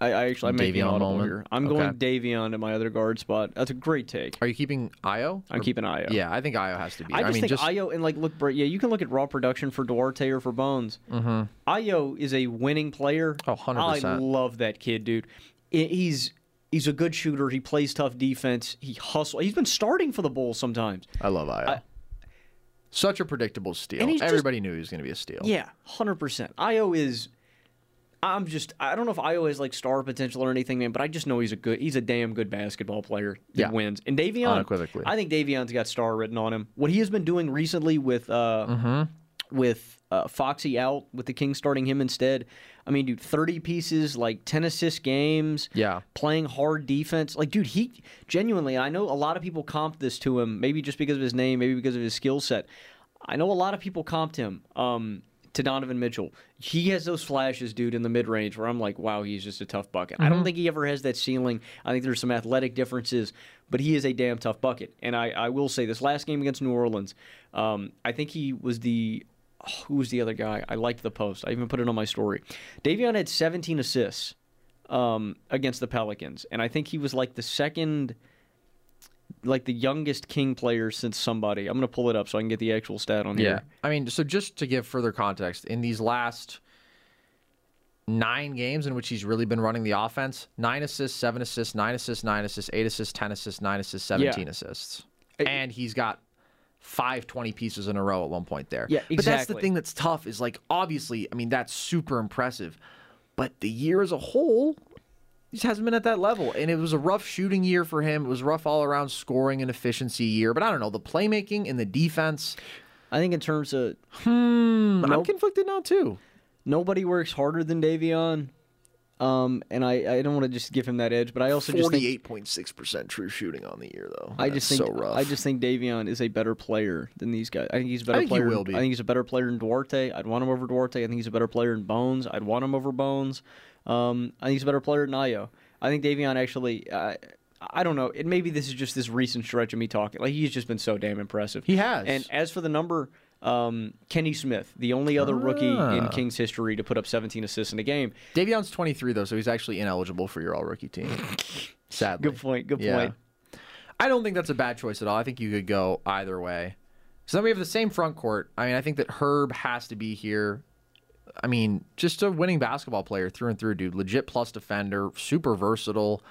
Speaker 8: I, I actually I'm making an audible
Speaker 7: moment?
Speaker 8: here. I'm
Speaker 7: Okay.
Speaker 8: going Davion to my other guard spot. That's a great take.
Speaker 7: Are you keeping Ayo?
Speaker 8: I'm
Speaker 7: Or-
Speaker 8: keeping Ayo.
Speaker 7: Yeah, I think Ayo has to be.
Speaker 8: I just
Speaker 7: mean,
Speaker 8: think Ayo and like look, yeah, you can look at raw production for Duarte or for Bones. Mm-hmm. Ayo is a winning player.
Speaker 7: Oh, 100%.
Speaker 8: I love that kid, dude. He's he's a good shooter. He plays tough defense. He hustles. He's been starting for the Bulls sometimes.
Speaker 7: I love Ayo.
Speaker 8: I-
Speaker 7: Such a predictable steal.
Speaker 8: He's just-
Speaker 7: Everybody knew he was going to be a steal.
Speaker 8: Yeah, hundred percent. Ayo is. I'm just. I don't know if I always like star potential or anything, man. But I just know he's a good. He's a damn good basketball player that
Speaker 7: Yeah.
Speaker 8: wins. And Davion,
Speaker 7: Unequivocally.
Speaker 8: I think Davion's got star written on him. What he has been doing recently with uh, with uh, Foxy out, with the Kings starting him instead. I mean, dude, 30 pieces, like 10 assist games.
Speaker 7: Yeah.
Speaker 8: Playing hard defense. Like, dude, he genuinely, I know a lot of people comp this to him, maybe just because of his name, maybe because of his skill set. I know a lot of people comped him. Um, to Donovan Mitchell. He has those flashes, dude, in the mid range where I'm like, wow, he's just a tough bucket. I don't think he ever has that ceiling. I think there's some athletic differences, but he is a damn tough bucket. And I, I will say this last game against New Orleans, um, I think he was the. oh, who was the other guy? I liked the post. I even put it on my story. Davion had 17 assists um, against the Pelicans, and I think he was like the second like the youngest King player since somebody. I'm gonna pull it up so I can get the actual stat on
Speaker 7: Yeah.
Speaker 8: here.
Speaker 7: I mean, so just to give further context, in these last nine games in which he's really been running the offense, nine assists, seven assists, nine assists, nine assists, eight assists, ten assists, nine assists, seventeen assists. And he's got five 20 pieces in a row at one point there.
Speaker 8: Yeah, exactly.
Speaker 7: But that's the thing that's tough is like obviously, I mean, that's super impressive. But the year as a whole, he just hasn't been at that level. And it was a rough shooting year for him. It was rough all around scoring and efficiency year. But I don't know, the playmaking and the defense.
Speaker 8: I think in terms of
Speaker 7: hmm,
Speaker 8: I'm
Speaker 7: conflicted now too.
Speaker 8: nobody works harder than Davion. Um, and I, I don't want to just give him that edge, but I also just think
Speaker 7: Forty-eight point six percent true shooting on the year, though.
Speaker 8: I just think
Speaker 7: so rough.
Speaker 8: I just think Davion is a better player than these guys. I think he's a better
Speaker 7: think he
Speaker 8: player.
Speaker 7: will be.
Speaker 8: I think he's a better player than Duarte. I'd want him over Duarte. I think he's a better player than Bones. I'd want him over Bones. Um, I think he's a better player than Ayo. I think Davion actually. Uh, I don't know. It maybe this is just this recent stretch of me talking. Like he's just been so damn impressive.
Speaker 7: He has.
Speaker 8: And as for the number, um, Kenny Smith, the only other rookie in
Speaker 7: Ah.
Speaker 8: Kings history to put up 17 assists in a game.
Speaker 7: Davion's twenty-three though, so he's actually ineligible for your all-rookie team. Sadly,
Speaker 8: Good point. Good
Speaker 7: Yeah.
Speaker 8: point.
Speaker 7: I don't think that's a bad choice at all. I think you could go either way. So then we have the same front court. I mean, I think that Herb has to be here. I mean, just a winning basketball player through and through, dude. Legit plus defender, super versatile,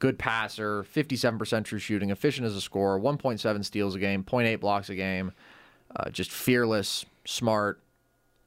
Speaker 7: good passer, 57% true shooting, efficient as a scorer, 1.7 steals a game, 0.8 blocks a game, uh, just fearless, smart.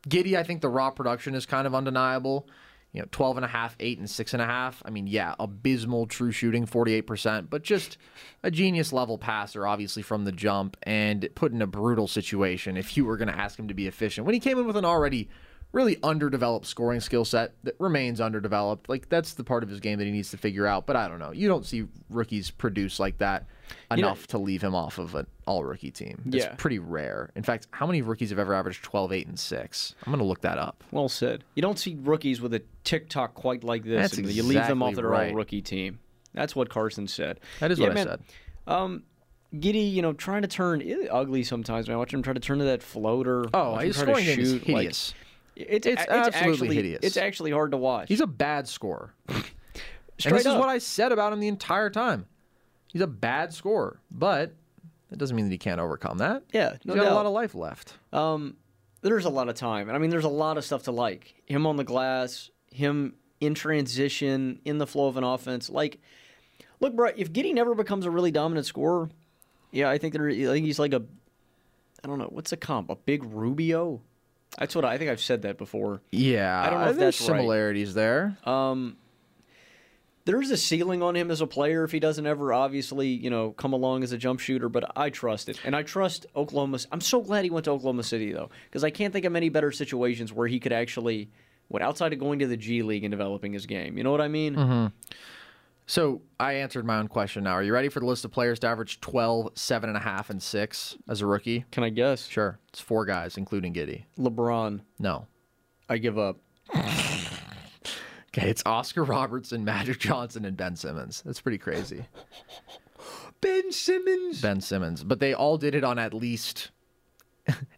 Speaker 7: Giddey, I think the raw production is kind of undeniable. You know, 12 and a half, 8 and 6 and a half. I mean, yeah, abysmal true shooting, 48%, but just a genius level passer, obviously, from the jump and put in a brutal situation if you were going to ask him to be efficient. When he came in with an already really underdeveloped scoring skill set that remains underdeveloped, like that's the part of his game that he needs to figure out. But I don't know. You don't see rookies produce like that
Speaker 8: know-
Speaker 7: enough to leave him off of an all rookie team. It's
Speaker 8: Yeah.
Speaker 7: pretty rare. In fact, how many rookies have ever averaged 12, 8, and 6? I'm going to look that up.
Speaker 8: Well said. You don't see rookies with a TikTok quite like this,
Speaker 7: That's
Speaker 8: and you leave them off
Speaker 7: exactly
Speaker 8: their
Speaker 7: right.
Speaker 8: all rookie team. That's what Carson said.
Speaker 7: That is
Speaker 8: Yeah,
Speaker 7: what
Speaker 8: man,
Speaker 7: I said.
Speaker 8: Um, Giddey, you know, trying to turn ugly sometimes. Man, I watch him try to turn to that floater.
Speaker 7: Oh,
Speaker 8: watch him
Speaker 7: his
Speaker 8: to
Speaker 7: scoring game is
Speaker 8: shoot, like,
Speaker 7: hideous.
Speaker 8: it's,
Speaker 7: It's absolutely
Speaker 8: actually,
Speaker 7: hideous.
Speaker 8: It's actually hard to watch.
Speaker 7: He's a bad scorer. and this is what I said about him the entire time. He's a bad scorer, but that doesn't mean that he can't overcome that.
Speaker 8: yeah,
Speaker 7: he's got a lot of life left.
Speaker 8: Um, there's a lot of time, and I mean, there's a lot of stuff to like. Him on the glass, him in transition, in the flow of an offense. Like, look, bro, if Giddey never becomes a really dominant scorer, yeah, I think there. I think he's like a, I don't know, what's a comp? A big Rubio. That's what I, I think. I've said that before.
Speaker 7: Yeah,
Speaker 8: I don't know if
Speaker 7: there's
Speaker 8: that's right.
Speaker 7: similarities there.
Speaker 8: Um, there's a ceiling on him as a player if he doesn't ever obviously you know come along as a jump shooter but i trust it and i trust oklahoma i'm so glad he went to oklahoma city though because i can't think of many better situations where he could actually what outside of going to the g league and developing his game you know what i mean
Speaker 7: Mm-hmm. So I answered my own question now. Are you ready for the list of players to average 12, 7.5, and 6 as a rookie?
Speaker 8: can i guess
Speaker 7: Sure. It's four guys, including Giddey.
Speaker 8: lebron
Speaker 7: No.
Speaker 8: i give up
Speaker 7: Okay, it's Oscar Robertson, Magic Johnson, and Ben Simmons. That's pretty crazy.
Speaker 8: ben simmons
Speaker 7: Ben Simmons. But they all did it on at least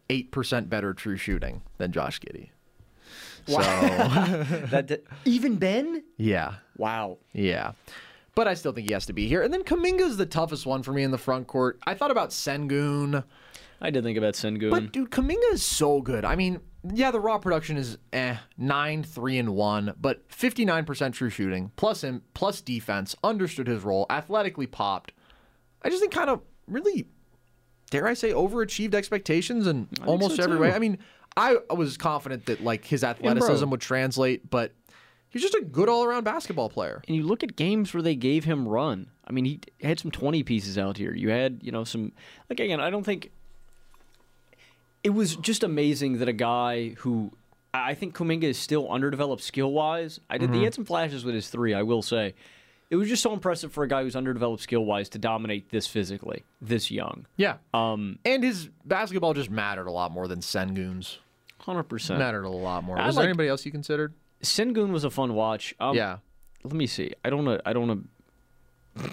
Speaker 7: 8% better true shooting than Josh Giddey. So,
Speaker 8: that, that- even ben
Speaker 7: yeah.
Speaker 8: wow
Speaker 7: Yeah. But I still think he has to be here. And then Kuminga's the toughest one for me in the front court. I thought about Sengun.
Speaker 8: i did think about sengun
Speaker 7: But dude, Kuminga is so good. I mean, yeah, the raw production is eh, nine, three, and one, but fifty nine percent true shooting, plus him, plus defense, understood his role, athletically popped. I just think kind of really, dare I say, overachieved expectations in almost
Speaker 8: so,
Speaker 7: every
Speaker 8: too.
Speaker 7: way. I mean, I was confident that like his athleticism would translate, but he's just a good all around basketball player.
Speaker 8: and you look at games where they gave him run. I mean, he had some 20 pieces out here. You had, you know, some like again, I don't think it was just amazing that a guy who I think Kuminga is still underdeveloped skill wise. I did he had some flashes with his three, I will say. It was just so impressive for a guy who's underdeveloped skill wise to dominate this physically, this young.
Speaker 7: Yeah.
Speaker 8: Um,
Speaker 7: And his basketball just mattered a lot more than Sengun's.
Speaker 8: Hundred percent.
Speaker 7: Mattered a lot more.
Speaker 8: I
Speaker 7: Was there
Speaker 8: like-
Speaker 7: anybody else you considered?
Speaker 8: Sengun was a fun watch. Um,
Speaker 7: yeah.
Speaker 8: Let me see. I don't know. I don't know.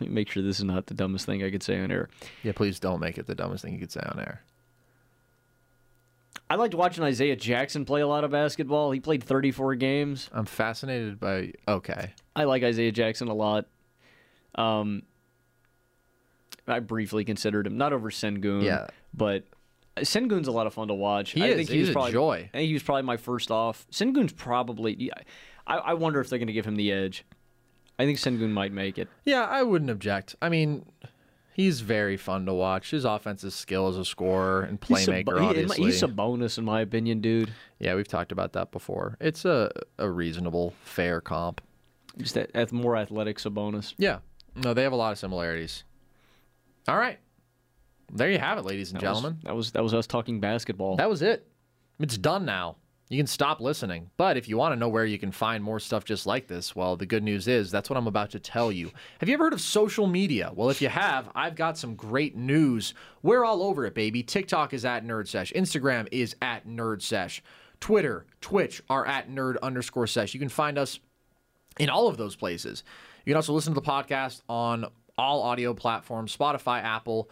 Speaker 8: Let me make sure this is not the dumbest thing I could say on air.
Speaker 7: Yeah, please don't make it the dumbest thing you could say on air.
Speaker 8: I liked watching Isaiah Jackson play a lot of basketball. He played 34 games.
Speaker 7: I'm fascinated by. Okay.
Speaker 8: I like Isaiah Jackson a lot. Um, I briefly considered him not over Sengun.
Speaker 7: Yeah.
Speaker 8: but Sengun's a lot of fun to watch.
Speaker 7: He
Speaker 8: I
Speaker 7: is.
Speaker 8: think
Speaker 7: He's
Speaker 8: was
Speaker 7: a joy.
Speaker 8: I think he was probably my first off. Sengun's probably. Yeah, I, I wonder if they're going to give him the edge. I think Sengun might make it.
Speaker 7: Yeah, I wouldn't object. I mean, he's very fun to watch. His offensive skill as a scorer and
Speaker 8: He's a
Speaker 7: playmaker,
Speaker 8: bo- he-
Speaker 7: obviously.
Speaker 8: he's a bonus in my opinion, dude.
Speaker 7: yeah, we've talked about that before. It's a, a reasonable, fair comp.
Speaker 8: Just that, that more athletics a bonus.
Speaker 7: Yeah. No, they have a lot of similarities. All right. There you have it, ladies and
Speaker 8: That was-
Speaker 7: gentlemen.
Speaker 8: that was that was us talking basketball.
Speaker 7: That was it. It's done now. You can stop listening. But if you want to know where you can find more stuff just like this, well, the good news is that's what I'm about to tell you. Have you ever heard of social media? Well, if you have, I've got some great news. We're all over it, baby. TikTok is at NerdSesh. Instagram is at NerdSesh. Twitter, Twitch are at nerd underscore sesh. You can find us in all of those places. You can also listen to the podcast on all audio platforms Spotify, Apple,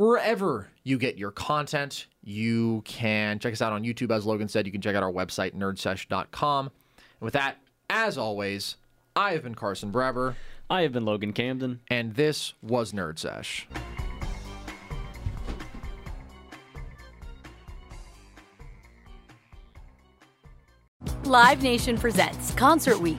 Speaker 7: wherever you get your content. You can check us out on YouTube, as Logan said. You can check out our website, nerdsesh.com. And with that, as always, I have been Carson Brever,
Speaker 8: I have been Logan Camden.
Speaker 7: and this was Nerd Sesh.
Speaker 1: Live Nation presents Concert Week.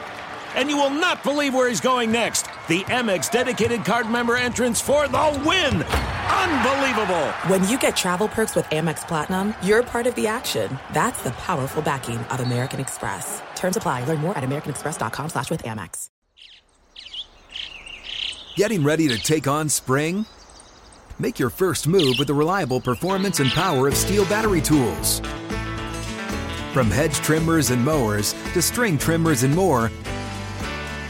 Speaker 5: And you will not believe where he's going next. The Amex dedicated card member entrance for the win! Unbelievable!
Speaker 9: When you get travel perks with Amex Platinum, you're part of the action. That's the powerful backing of American Express. Terms apply. Learn more at americanexpress.com slash with Amex.
Speaker 10: Getting ready to take on spring? Make your first move with the reliable performance and power of STIHL battery tools. From hedge trimmers and mowers to string trimmers and more,